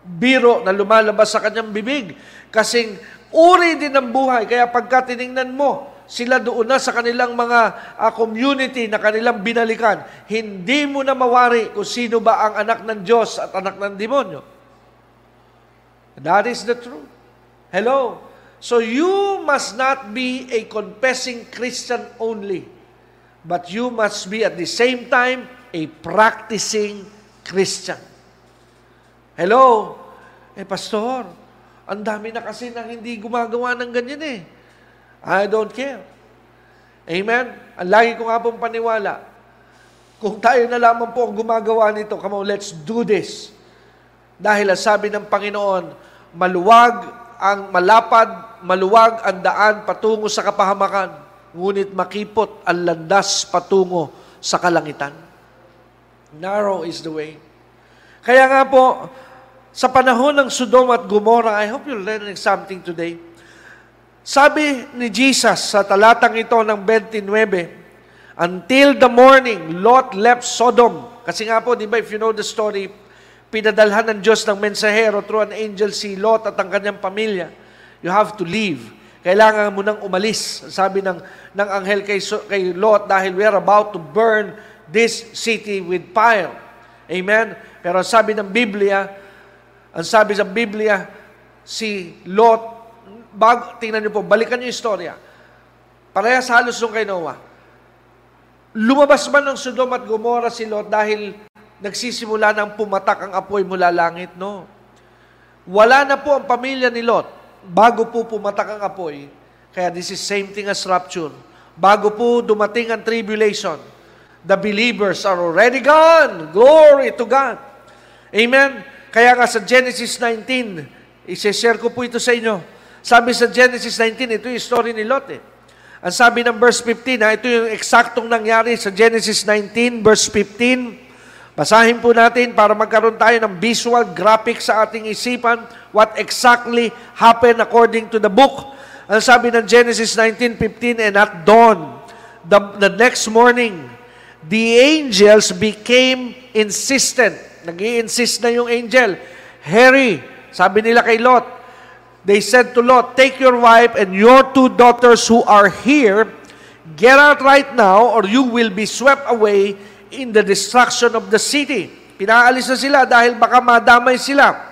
biro na lumalabas sa kanyang bibig. Kasing uri din ng buhay. Kaya pagka tiningnan mo, sila doon na sa kanilang mga uh, community na kanilang binalikan, hindi mo na mawari kung sino ba ang anak ng Diyos at anak ng demonyo. That is the truth. Hello? So you must not be a confessing Christian only, but you must be at the same time a practicing Christian. Hello? Eh, pastor, ang dami na kasi nang hindi gumagawa ng ganyan eh. I don't care. Amen? Ang lagi ko nga pong paniwala, kung tayo na lamang po ang gumagawa nito, come on, let's do this. Dahil sabi ng Panginoon, maluwag ang malapad, maluwag ang daan patungo sa kapahamakan, ngunit makipot ang landas patungo sa kalangitan. Narrow is the way. Kaya nga po, sa panahon ng Sodom at Gomorrah, I hope you're learning something today. Sabi ni Jesus sa talatang ito ng 29, Until the morning, Lot left Sodom. Kasi nga po, di ba, if you know the story, pinadalhan ng Diyos ng mensahero through an angel si Lot at ang kanyang pamilya. You have to leave. Kailangan mo nang umalis. Sabi ng, ng anghel kay, kay Lot, dahil we are about to burn this city with fire. Amen? Pero sabi ng Biblia, ang sabi sa Biblia, si Lot, bag, tingnan niyo po, balikan niyo yung istorya. Parehas halos nung kay Noah. Lumabas man ng Sodom at Gomorrah si Lot dahil nagsisimula ng pumatak ang apoy mula langit? No. Wala na po ang pamilya ni Lot bago po pumatak ang apoy. Kaya this is same thing as rapture. Bago po dumating ang tribulation, the believers are already gone. Glory to God. Amen. Kaya nga sa Genesis 19, isi-share ko po ito sa inyo. Sabi sa Genesis 19, ito yung story ni Lot eh. Ang sabi ng verse 15, ha, ito yung eksaktong nangyari sa Genesis 19, verse 15. Basahin po natin para magkaroon tayo ng visual graphic sa ating isipan what exactly happened according to the book. Ang sabi ng Genesis 19:15, and at dawn, the, the next morning, the angels became insistent nag insist na yung angel. Harry, sabi nila kay Lot, they said to Lot, take your wife and your two daughters who are here, get out right now or you will be swept away in the destruction of the city. Pinaalis na sila dahil baka madamay sila.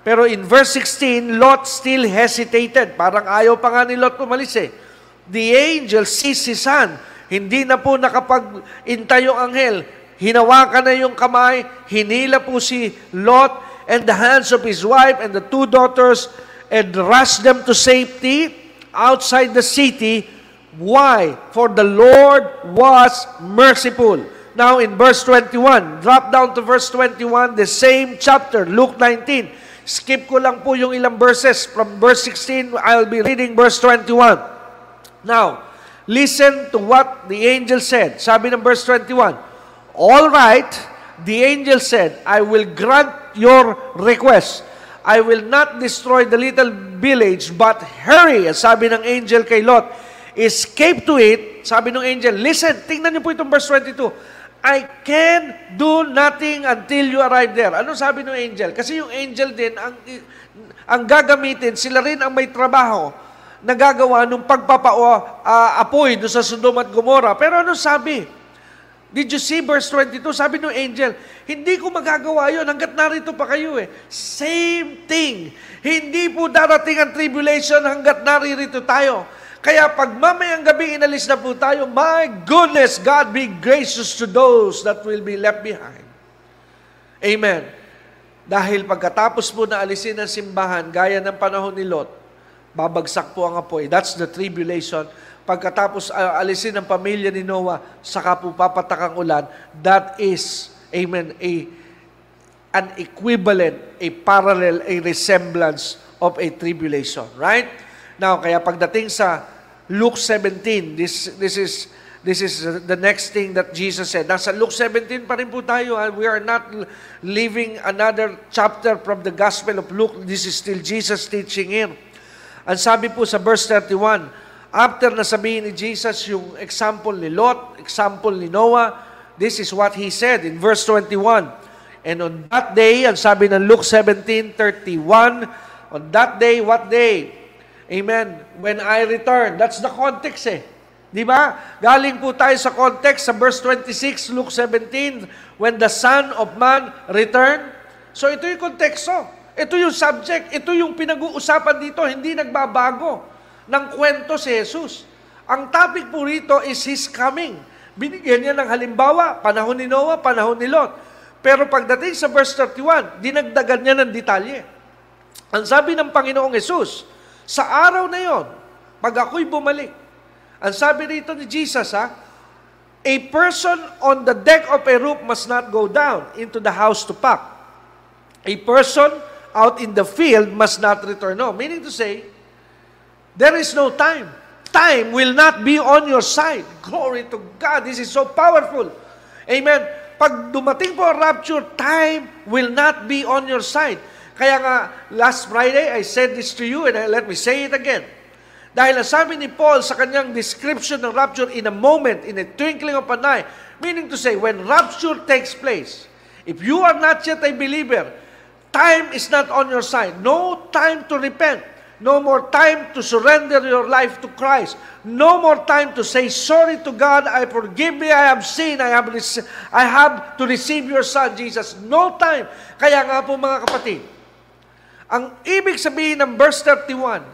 Pero in verse 16, Lot still hesitated. Parang ayaw pa nga ni Lot umalis eh. The angel sees his son. Hindi na po nakapag-intay yung anghel. Hinawakan na yung kamay, hinila po si Lot and the hands of his wife and the two daughters and rushed them to safety outside the city. Why? For the Lord was merciful. Now in verse 21, drop down to verse 21, the same chapter, Luke 19. Skip ko lang po yung ilang verses. From verse 16, I'll be reading verse 21. Now, listen to what the angel said. Sabi ng verse 21, All right, the angel said, I will grant your request. I will not destroy the little village, but hurry, sabi ng angel kay Lot, escape to it, sabi ng angel, listen, tingnan niyo po itong verse 22, I can do nothing until you arrive there. Ano sabi ng angel? Kasi yung angel din, ang, ang gagamitin, sila rin ang may trabaho na gagawa ng pagpapa-apoy uh, sa Sodom at Gomorrah. Pero ano sabi? Did you see verse 22? Sabi ng angel, hindi ko magagawa yon hanggat narito pa kayo eh. Same thing. Hindi po darating ang tribulation hanggat naririto tayo. Kaya pag mamayang gabi inalis na po tayo, my goodness, God be gracious to those that will be left behind. Amen. Dahil pagkatapos po na alisin ang simbahan, gaya ng panahon ni Lot, babagsak po ang apoy. That's the tribulation pagkatapos uh, alisin ng pamilya ni Noah, saka po papatak ang ulan, that is, amen, a, an equivalent, a parallel, a resemblance of a tribulation. Right? Now, kaya pagdating sa Luke 17, this, this is This is the next thing that Jesus said. Nasa Luke 17 pa rin po tayo. Ha? We are not leaving another chapter from the Gospel of Luke. This is still Jesus teaching here. Ang sabi po sa verse 31, after nasabihin ni Jesus yung example ni Lot, example ni Noah, this is what he said in verse 21. And on that day, ang sabi ng Luke 17:31, on that day, what day? Amen. When I return. That's the context eh. Di ba? Galing po tayo sa context sa verse 26, Luke 17, when the Son of Man returned. So ito yung konteksto. Ito yung subject. Ito yung pinag-uusapan dito. Hindi nagbabago ng kwento si Jesus. Ang topic po rito is His coming. Binigyan niya ng halimbawa, panahon ni Noah, panahon ni Lot. Pero pagdating sa verse 31, dinagdagan niya ng detalye. Ang sabi ng Panginoong Jesus, sa araw na yon, pag ako'y bumalik, ang sabi rito ni Jesus, ha, a person on the deck of a roof must not go down into the house to pack. A person out in the field must not return home. Meaning to say, there is no time. Time will not be on your side. Glory to God. This is so powerful. Amen. Pag dumating po ang rapture, time will not be on your side. Kaya nga, last Friday, I said this to you and let me say it again. Dahil sabi ni Paul sa kanyang description ng rapture in a moment, in a twinkling of an eye, meaning to say, when rapture takes place, if you are not yet a believer, time is not on your side. No time to repent. No more time to surrender your life to Christ. No more time to say sorry to God. I forgive me. I have sinned. I have, I have to receive your Son, Jesus. No time. Kaya nga po mga kapatid, ang ibig sabihin ng verse 31,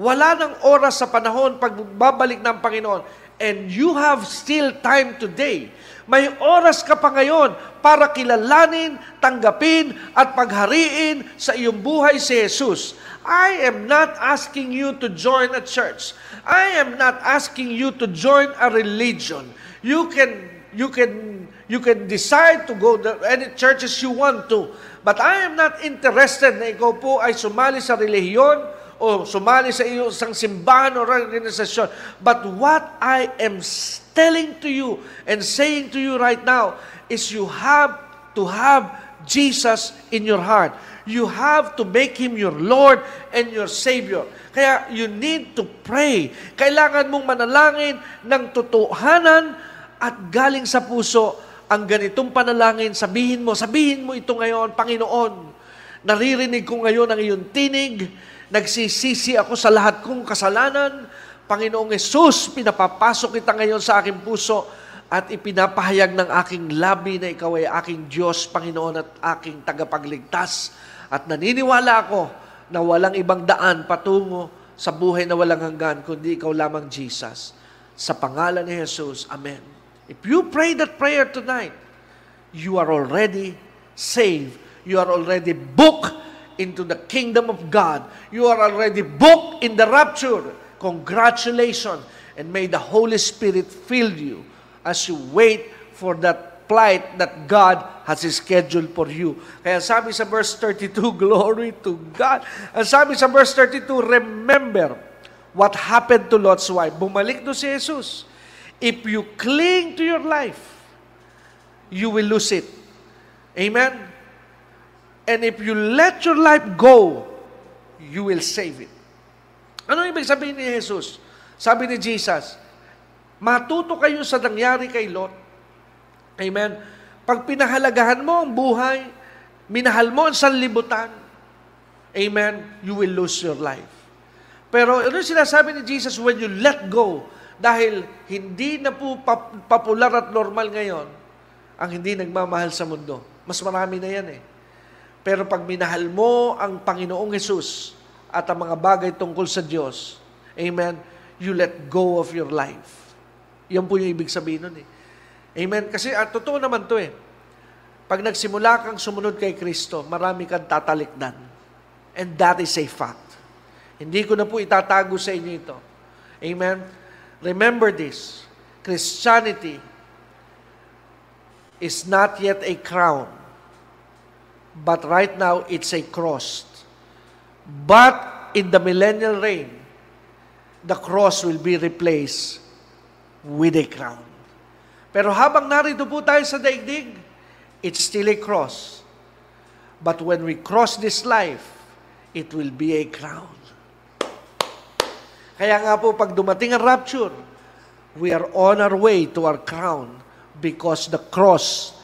wala nang oras sa panahon pagbabalik ng Panginoon. And you have still time today. May oras ka pa ngayon para kilalanin, tanggapin, at paghariin sa iyong buhay si Jesus. I am not asking you to join a church. I am not asking you to join a religion. You can you can you can decide to go to any churches you want to. But I am not interested na ikaw po ay sumali sa relihiyon o sumali sa isang simbahan o organisasyon. But what I am telling to you and saying to you right now is you have to have Jesus in your heart. You have to make Him your Lord and your Savior. Kaya you need to pray. Kailangan mong manalangin ng totohanan at galing sa puso ang ganitong panalangin. Sabihin mo, sabihin mo ito ngayon, Panginoon, naririnig ko ngayon ang iyong tinig, Nagsisisi ako sa lahat kong kasalanan. Panginoong Yesus, pinapapasok kita ngayon sa aking puso at ipinapahayag ng aking labi na ikaw ay aking Diyos, Panginoon at aking tagapagligtas. At naniniwala ako na walang ibang daan patungo sa buhay na walang hanggan, kundi ikaw lamang, Jesus. Sa pangalan ni Jesus, Amen. If you pray that prayer tonight, you are already saved. You are already booked into the kingdom of God. You are already booked in the rapture. Congratulations. And may the Holy Spirit fill you as you wait for that flight that God has scheduled for you. Kaya sabi sa verse 32, glory to God. Ang sabi sa verse 32, remember what happened to Lot's wife. Bumalik do si Jesus. If you cling to your life, you will lose it. Amen? And if you let your life go, you will save it. Ano ibig sabihin ni Jesus? Sabi ni Jesus, matuto kayo sa nangyari kay Lot. Amen. Pag pinahalagahan mo ang buhay, minahal mo ang sanlibutan, amen, you will lose your life. Pero ano sinasabi ni Jesus when you let go? Dahil hindi na po popular at normal ngayon ang hindi nagmamahal sa mundo. Mas marami na yan eh. Pero pag minahal mo ang Panginoong Yesus at ang mga bagay tungkol sa Diyos, amen, you let go of your life. Yan po yung ibig sabihin nun eh. Amen? Kasi at totoo naman to eh. Pag nagsimula kang sumunod kay Kristo, marami kang tatalikdan. And that is a fact. Hindi ko na po itatago sa inyo ito. Amen? Remember this. Christianity is not yet a crown, but right now it's a cross. But in the millennial reign, the cross will be replaced with a crown. Pero habang narito po tayo sa daigdig, it's still a cross. But when we cross this life, it will be a crown. Kaya nga po, pag dumating ang rapture, we are on our way to our crown because the cross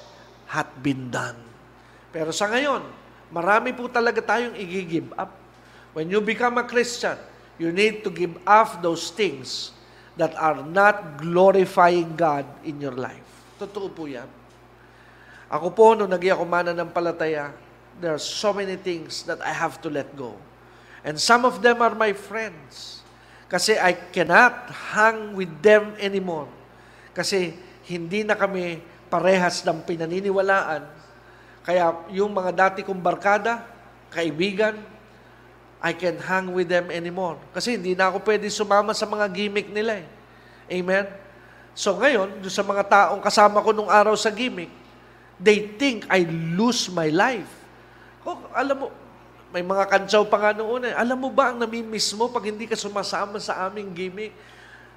had been done. Pero sa ngayon, marami po talaga tayong i-give up. When you become a Christian, you need to give up those things that are not glorifying God in your life. Totoo po yan. Ako po, nung naging ako mananampalataya, there are so many things that I have to let go. And some of them are my friends. Kasi I cannot hang with them anymore. Kasi hindi na kami parehas ng pinaniniwalaan. Kaya yung mga dati kong barkada, kaibigan, I can hang with them anymore. Kasi hindi na ako pwede sumama sa mga gimmick nila eh. Amen? So ngayon, sa mga taong kasama ko nung araw sa gimmick, they think I lose my life. Oh, alam mo, may mga kantsaw pa nga noon eh. Alam mo ba ang namimiss mo pag hindi ka sumasama sa aming gimmick?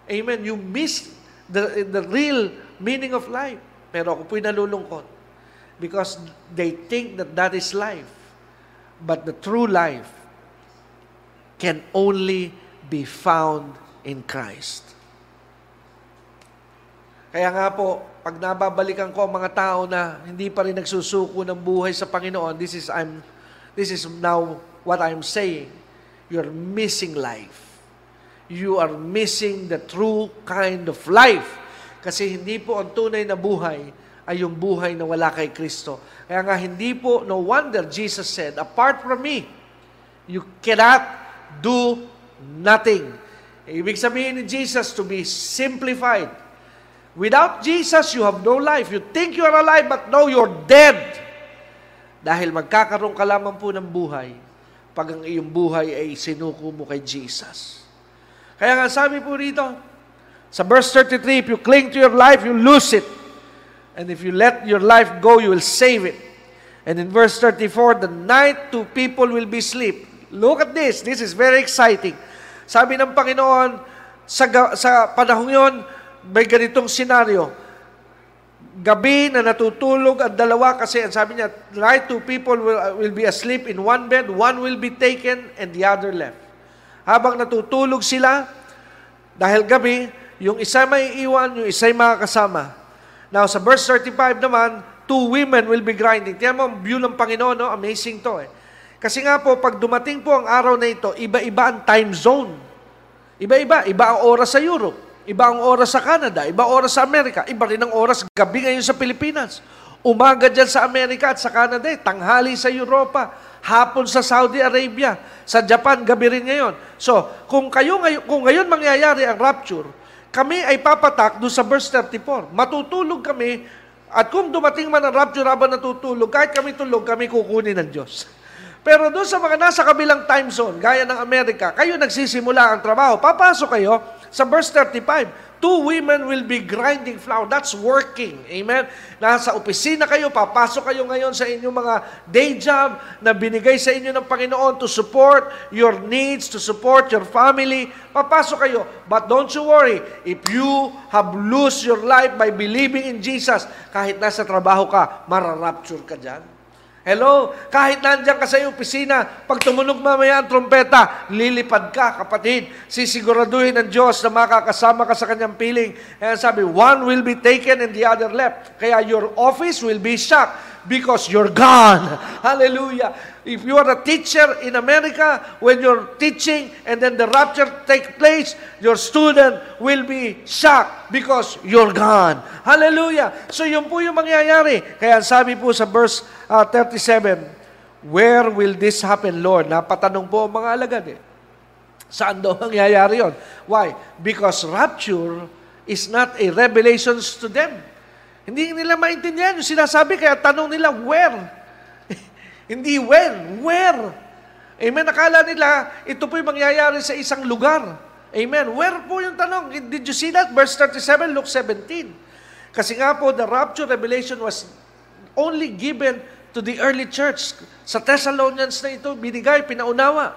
Amen. You miss the, the real meaning of life. Pero ako po'y nalulungkot. Because they think that that is life. But the true life can only be found in Christ. Kaya nga po, pag nababalikan ko ang mga tao na hindi pa rin nagsusuko ng buhay sa Panginoon, this is, I'm This is now what I'm saying. You're missing life. You are missing the true kind of life. Kasi hindi po ang tunay na buhay ay yung buhay na wala kay Kristo. Kaya nga hindi po, no wonder Jesus said, apart from me, you cannot do nothing. Ibig sabihin ni Jesus to be simplified. Without Jesus, you have no life. You think you are alive, but no, you're dead. Dahil magkakaroon ka lamang po ng buhay pag ang iyong buhay ay sinuko mo kay Jesus. Kaya nga sabi po rito, sa verse 33, if you cling to your life, you lose it. And if you let your life go, you will save it. And in verse 34, the night two people will be asleep. Look at this. This is very exciting. Sabi ng Panginoon, sa, sa panahon yon, may ganitong senaryo gabi na natutulog ang dalawa kasi ang sabi niya, right two people will, uh, will be asleep in one bed, one will be taken and the other left. Habang natutulog sila, dahil gabi, yung isa may iwan, yung isa ay makakasama. Now, sa verse 35 naman, two women will be grinding. Tiyan mo, view ng Panginoon, no? amazing to eh. Kasi nga po, pag dumating po ang araw na ito, iba-iba ang time zone. Iba-iba. Iba ang oras sa Europe. Iba ang oras sa Canada, iba oras sa Amerika, iba rin ang oras gabi ngayon sa Pilipinas. Umaga dyan sa Amerika at sa Canada, eh, tanghali sa Europa, hapon sa Saudi Arabia, sa Japan, gabi rin ngayon. So, kung, kayo, kung ngayon mangyayari ang rapture, kami ay papatak doon sa verse 34. Matutulog kami, at kung dumating man ang rapture habang natutulog, kahit kami tulog, kami kukunin ng Diyos. Pero doon sa mga nasa kabilang time zone, gaya ng Amerika, kayo nagsisimula ang trabaho, papasok kayo, sa verse 35, two women will be grinding flour. That's working. Amen? Nasa opisina kayo, papasok kayo ngayon sa inyong mga day job na binigay sa inyo ng Panginoon to support your needs, to support your family. Papasok kayo. But don't you worry, if you have lose your life by believing in Jesus, kahit nasa trabaho ka, mararapture ka dyan. Hello? Kahit nandiyan ka sa opisina, pag tumunog mamaya ang trompeta, lilipad ka, kapatid. Sisiguraduhin ng Diyos na makakasama ka sa kanyang piling. Kaya sabi, one will be taken and the other left. Kaya your office will be shocked because you're gone. Hallelujah. If you are a teacher in America, when you're teaching and then the rapture take place, your student will be shocked because you're gone. Hallelujah. So yun po yung mangyayari. Kaya sabi po sa verse uh, 37, Where will this happen, Lord? Napatanong po ang mga alagad eh. Saan daw mangyayari yon? Why? Because rapture is not a revelation to them. Hindi nila maintindihan yung sinasabi, kaya tanong nila, where? Hindi when, where? Amen, nakala nila, ito po'y mangyayari sa isang lugar. Amen. Where po yung tanong? Did you see that? Verse 37, Luke 17. Kasi nga po, the rapture revelation was only given to the early church. Sa Thessalonians na ito, binigay, pinaunawa.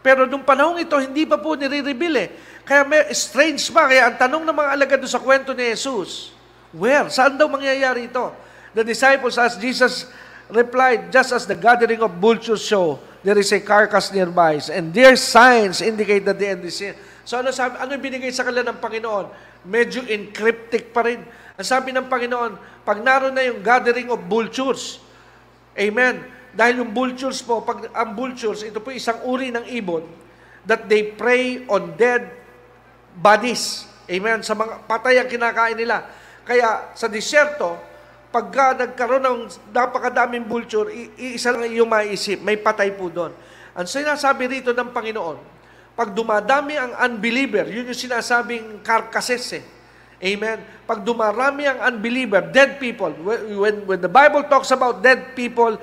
Pero nung panahon ito, hindi pa po nire-reveal eh. Kaya may strange pa. Kaya ang tanong ng mga alagad sa kwento ni Jesus, where? Saan daw mangyayari ito? The disciples asked Jesus replied, just as the gathering of vultures show, there is a carcass nearby, and their signs indicate that the end is near. So ano sabi, ano binigay sa kanila ng Panginoon? Medyo encryptic pa rin. Ang sabi ng Panginoon, pag naroon na yung gathering of vultures, amen, dahil yung vultures po, pag ang vultures, ito po isang uri ng ibon, that they prey on dead bodies. Amen. Sa mga patay ang kinakain nila. Kaya sa disyerto, pagka nagkaroon ng napakadaming vulture, iisa lang yung maisip, may patay po doon. Ang sinasabi rito ng Panginoon, pag dumadami ang unbeliever, yun yung sinasabing carcasses eh. Amen. Pag dumarami ang unbeliever, dead people, when, when the Bible talks about dead people,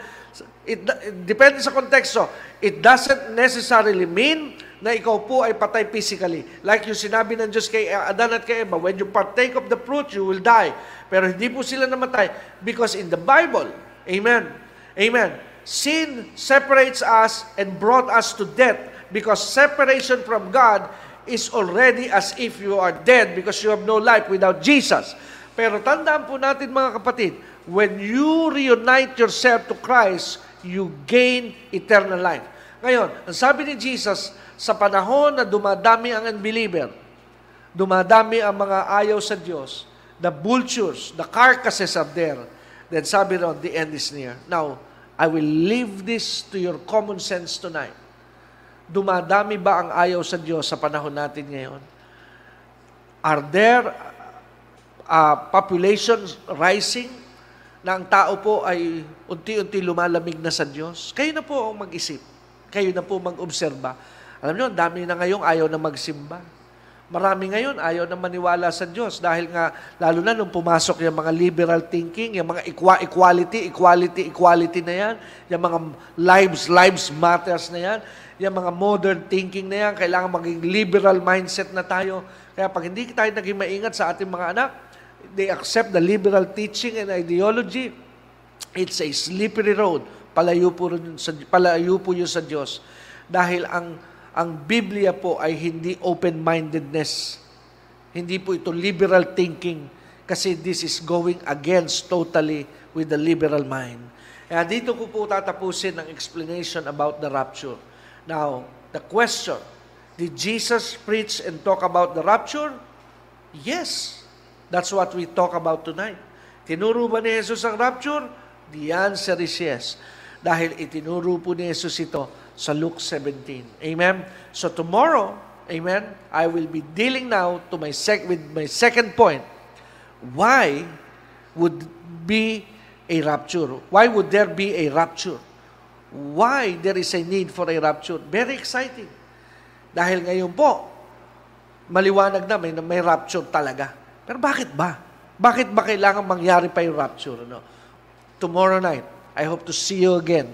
it, it depends sa konteksto. It doesn't necessarily mean na ikaw po ay patay physically. Like yung sinabi ng Diyos kay Adan at kay Eva, when you partake of the fruit, you will die. Pero hindi po sila namatay because in the Bible, amen, amen, sin separates us and brought us to death because separation from God is already as if you are dead because you have no life without Jesus. Pero tandaan po natin mga kapatid, when you reunite yourself to Christ, you gain eternal life. Ngayon, ang sabi ni Jesus, sa panahon na dumadami ang unbeliever, dumadami ang mga ayaw sa Diyos, the vultures, the carcasses are there, then sabi ron, the end is near. Now, I will leave this to your common sense tonight. Dumadami ba ang ayaw sa Diyos sa panahon natin ngayon? Are there uh, populations rising na ang tao po ay unti-unti lumalamig na sa Diyos? Kayo na po ang mag-isip. Kayo na po mag-obserba alam nyo, dami na ngayong ayaw na magsimba. Marami ngayon ayaw na maniwala sa Diyos dahil nga, lalo na nung pumasok yung mga liberal thinking, yung mga equality, equality, equality na yan, yung mga lives, lives matters na yan, yung mga modern thinking na yan, kailangan maging liberal mindset na tayo. Kaya pag hindi tayo naging maingat sa ating mga anak, they accept the liberal teaching and ideology, it's a slippery road. Palayo po, sa, palayo po yun sa Diyos. Dahil ang ang Biblia po ay hindi open-mindedness. Hindi po ito liberal thinking kasi this is going against totally with the liberal mind. Kaya dito ko po tatapusin ang explanation about the rapture. Now, the question, did Jesus preach and talk about the rapture? Yes. That's what we talk about tonight. Tinuro ba ni Jesus ang rapture? The answer is yes. Dahil itinuro po ni Jesus ito sa Luke 17. Amen? So tomorrow, amen, I will be dealing now to my sec with my second point. Why would be a rapture? Why would there be a rapture? Why there is a need for a rapture? Very exciting. Dahil ngayon po, maliwanag na may, may rapture talaga. Pero bakit ba? Bakit ba kailangan mangyari pa yung rapture? No? Tomorrow night, I hope to see you again,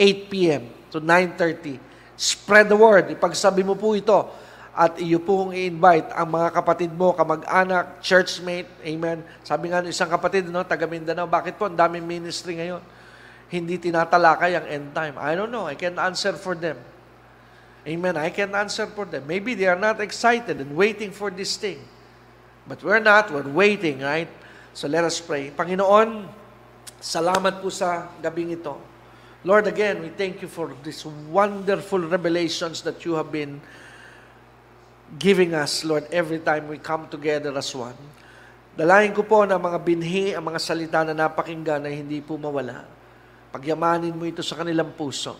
8 p.m to 9.30. Spread the word. Ipagsabi mo po ito. At iyo pong i-invite ang mga kapatid mo, kamag-anak, churchmate. Amen. Sabi nga ng isang kapatid, no, taga Mindanao, bakit po ang daming ministry ngayon? Hindi tinatalakay ang end time. I don't know. I can answer for them. Amen. I can answer for them. Maybe they are not excited and waiting for this thing. But we're not. We're waiting, right? So let us pray. Panginoon, salamat po sa gabing ito. Lord, again, we thank you for these wonderful revelations that you have been giving us, Lord, every time we come together as one. Dalahin ko po na mga binhi, ang mga salita na napakinggan na hindi po mawala. Pagyamanin mo ito sa kanilang puso.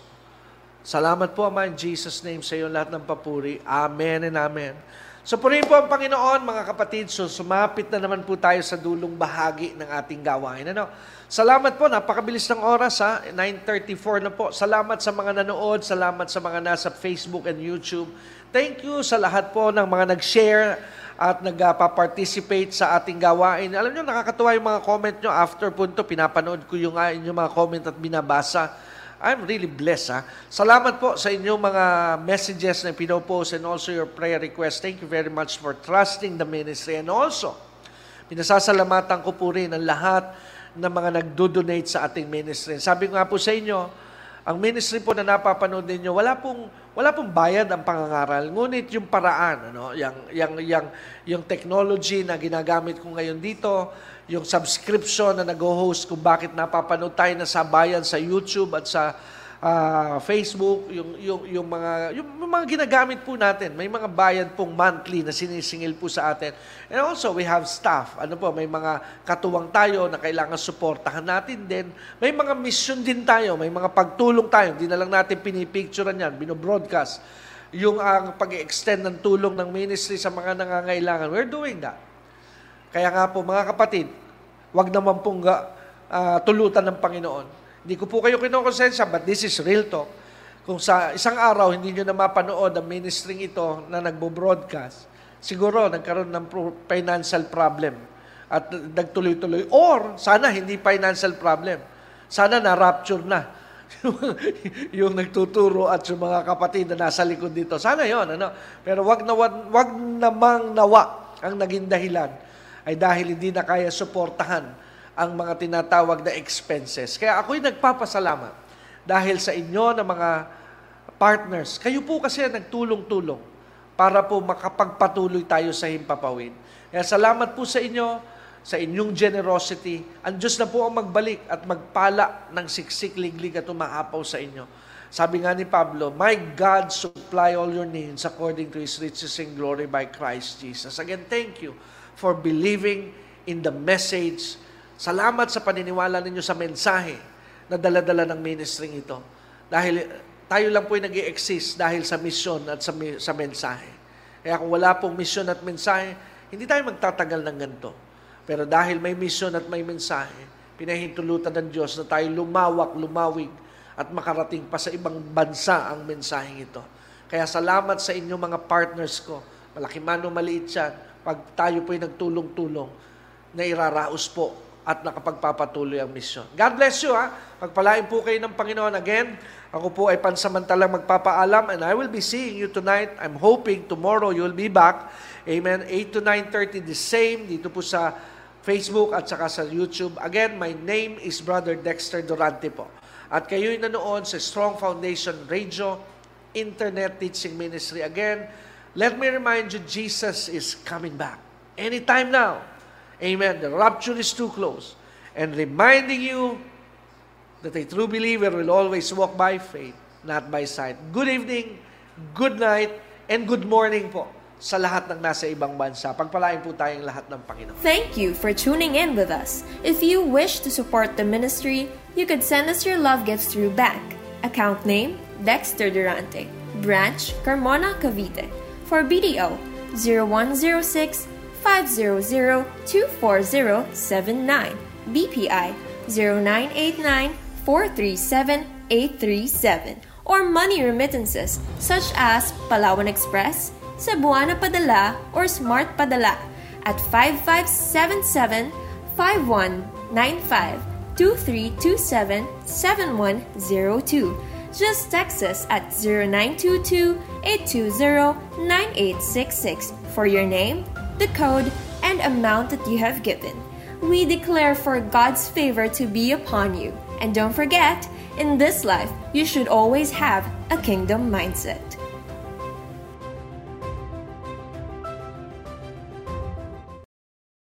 Salamat po, Ama, in Jesus' name, sa iyo lahat ng papuri. Amen and Amen. So purihin po ang Panginoon, mga kapatid. So sumapit na naman po tayo sa dulong bahagi ng ating gawain. Ano? Salamat po, napakabilis ng oras ha. 9.34 na po. Salamat sa mga nanood, salamat sa mga nasa Facebook and YouTube. Thank you sa lahat po ng mga nag-share at nagpa-participate sa ating gawain. Alam nyo, nakakatuwa yung mga comment nyo. After po pinapanood ko yung, yung mga comment at binabasa. I'm really blessed. Ha? Salamat po sa inyong mga messages na pinopost and also your prayer request. Thank you very much for trusting the ministry. And also, pinasasalamatan ko po rin ang lahat ng mga nagdo-donate sa ating ministry. Sabi ko nga po sa inyo, ang ministry po na napapanood ninyo, wala pong wala pong bayad ang pangangaral. Ngunit yung paraan, ano, yung, yung, yung, yung technology na ginagamit ko ngayon dito, yung subscription na nag-host kung bakit napapanood tayo na sa bayan sa YouTube at sa uh, Facebook, yung, yung, yung, mga, yung, yung mga ginagamit po natin. May mga bayan pong monthly na sinisingil po sa atin. And also, we have staff. Ano po, may mga katuwang tayo na kailangan suportahan natin din. May mga mission din tayo, may mga pagtulong tayo. Hindi na lang natin pinipicturean yan, binobroadcast. Yung ang uh, pag-extend ng tulong ng ministry sa mga nangangailangan. We're doing that. Kaya nga po mga kapatid, wag naman pong uh, tulutan ng Panginoon. Hindi ko po kayo kinukonsensya, but this is real talk. Kung sa isang araw hindi nyo na mapanood ang ministry ito na nagbo-broadcast, siguro nagkaroon ng financial problem at nagtuloy-tuloy. Or, sana hindi financial problem. Sana na-rapture na. yung nagtuturo at yung mga kapatid na nasa likod dito. Sana yon ano? Pero wag na wag namang nawa ang naging dahilan ay dahil hindi na kaya suportahan ang mga tinatawag na expenses. Kaya ako'y nagpapasalamat dahil sa inyo na mga partners. Kayo po kasi nagtulong-tulong para po makapagpatuloy tayo sa himpapawid. Kaya salamat po sa inyo, sa inyong generosity. Ang Diyos na po ang magbalik at magpala ng siksik, liglig at umahapaw sa inyo. Sabi nga ni Pablo, My God supply all your needs according to His riches and glory by Christ Jesus. Again, thank you for believing in the message. Salamat sa paniniwala ninyo sa mensahe na daladala ng ministry ito. Dahil tayo lang po ay nag exist dahil sa misyon at sa, sa mensahe. Kaya kung wala pong misyon at mensahe, hindi tayo magtatagal ng ganito. Pero dahil may misyon at may mensahe, pinahintulutan ng Diyos na tayo lumawak, lumawig, at makarating pa sa ibang bansa ang mensaheng ito. Kaya salamat sa inyong mga partners ko. Malaki man o maliit yan pag tayo po'y nagtulong-tulong, na iraraos po at nakapagpapatuloy ang misyon. God bless you ha. Pagpalain po kayo ng Panginoon again. Ako po ay pansamantalang magpapaalam and I will be seeing you tonight. I'm hoping tomorrow you'll be back. Amen. 8 to 9.30 the same dito po sa Facebook at saka sa YouTube. Again, my name is Brother Dexter Durante po. At kayo'y nanoon sa Strong Foundation Radio Internet Teaching Ministry. Again, Let me remind you, Jesus is coming back. Anytime now. Amen. The rapture is too close. And reminding you that a true believer will always walk by faith, not by sight. Good evening, good night, and good morning po sa lahat ng nasa ibang bansa. Pagpalain po tayong lahat ng Panginoon. Thank you for tuning in with us. If you wish to support the ministry, you could send us your love gifts through bank. Account name, Dexter Durante. Branch, Carmona, Cavite for BDO 0106 500 24079, BPI 0989 437 837, or money remittances such as Palawan Express, Cebuana Padala, or Smart Padala at 5577 5195 2327 7102 just text us at 0922-820-9866 for your name, the code, and amount that you have given. We declare for God's favor to be upon you. And don't forget, in this life, you should always have a kingdom mindset.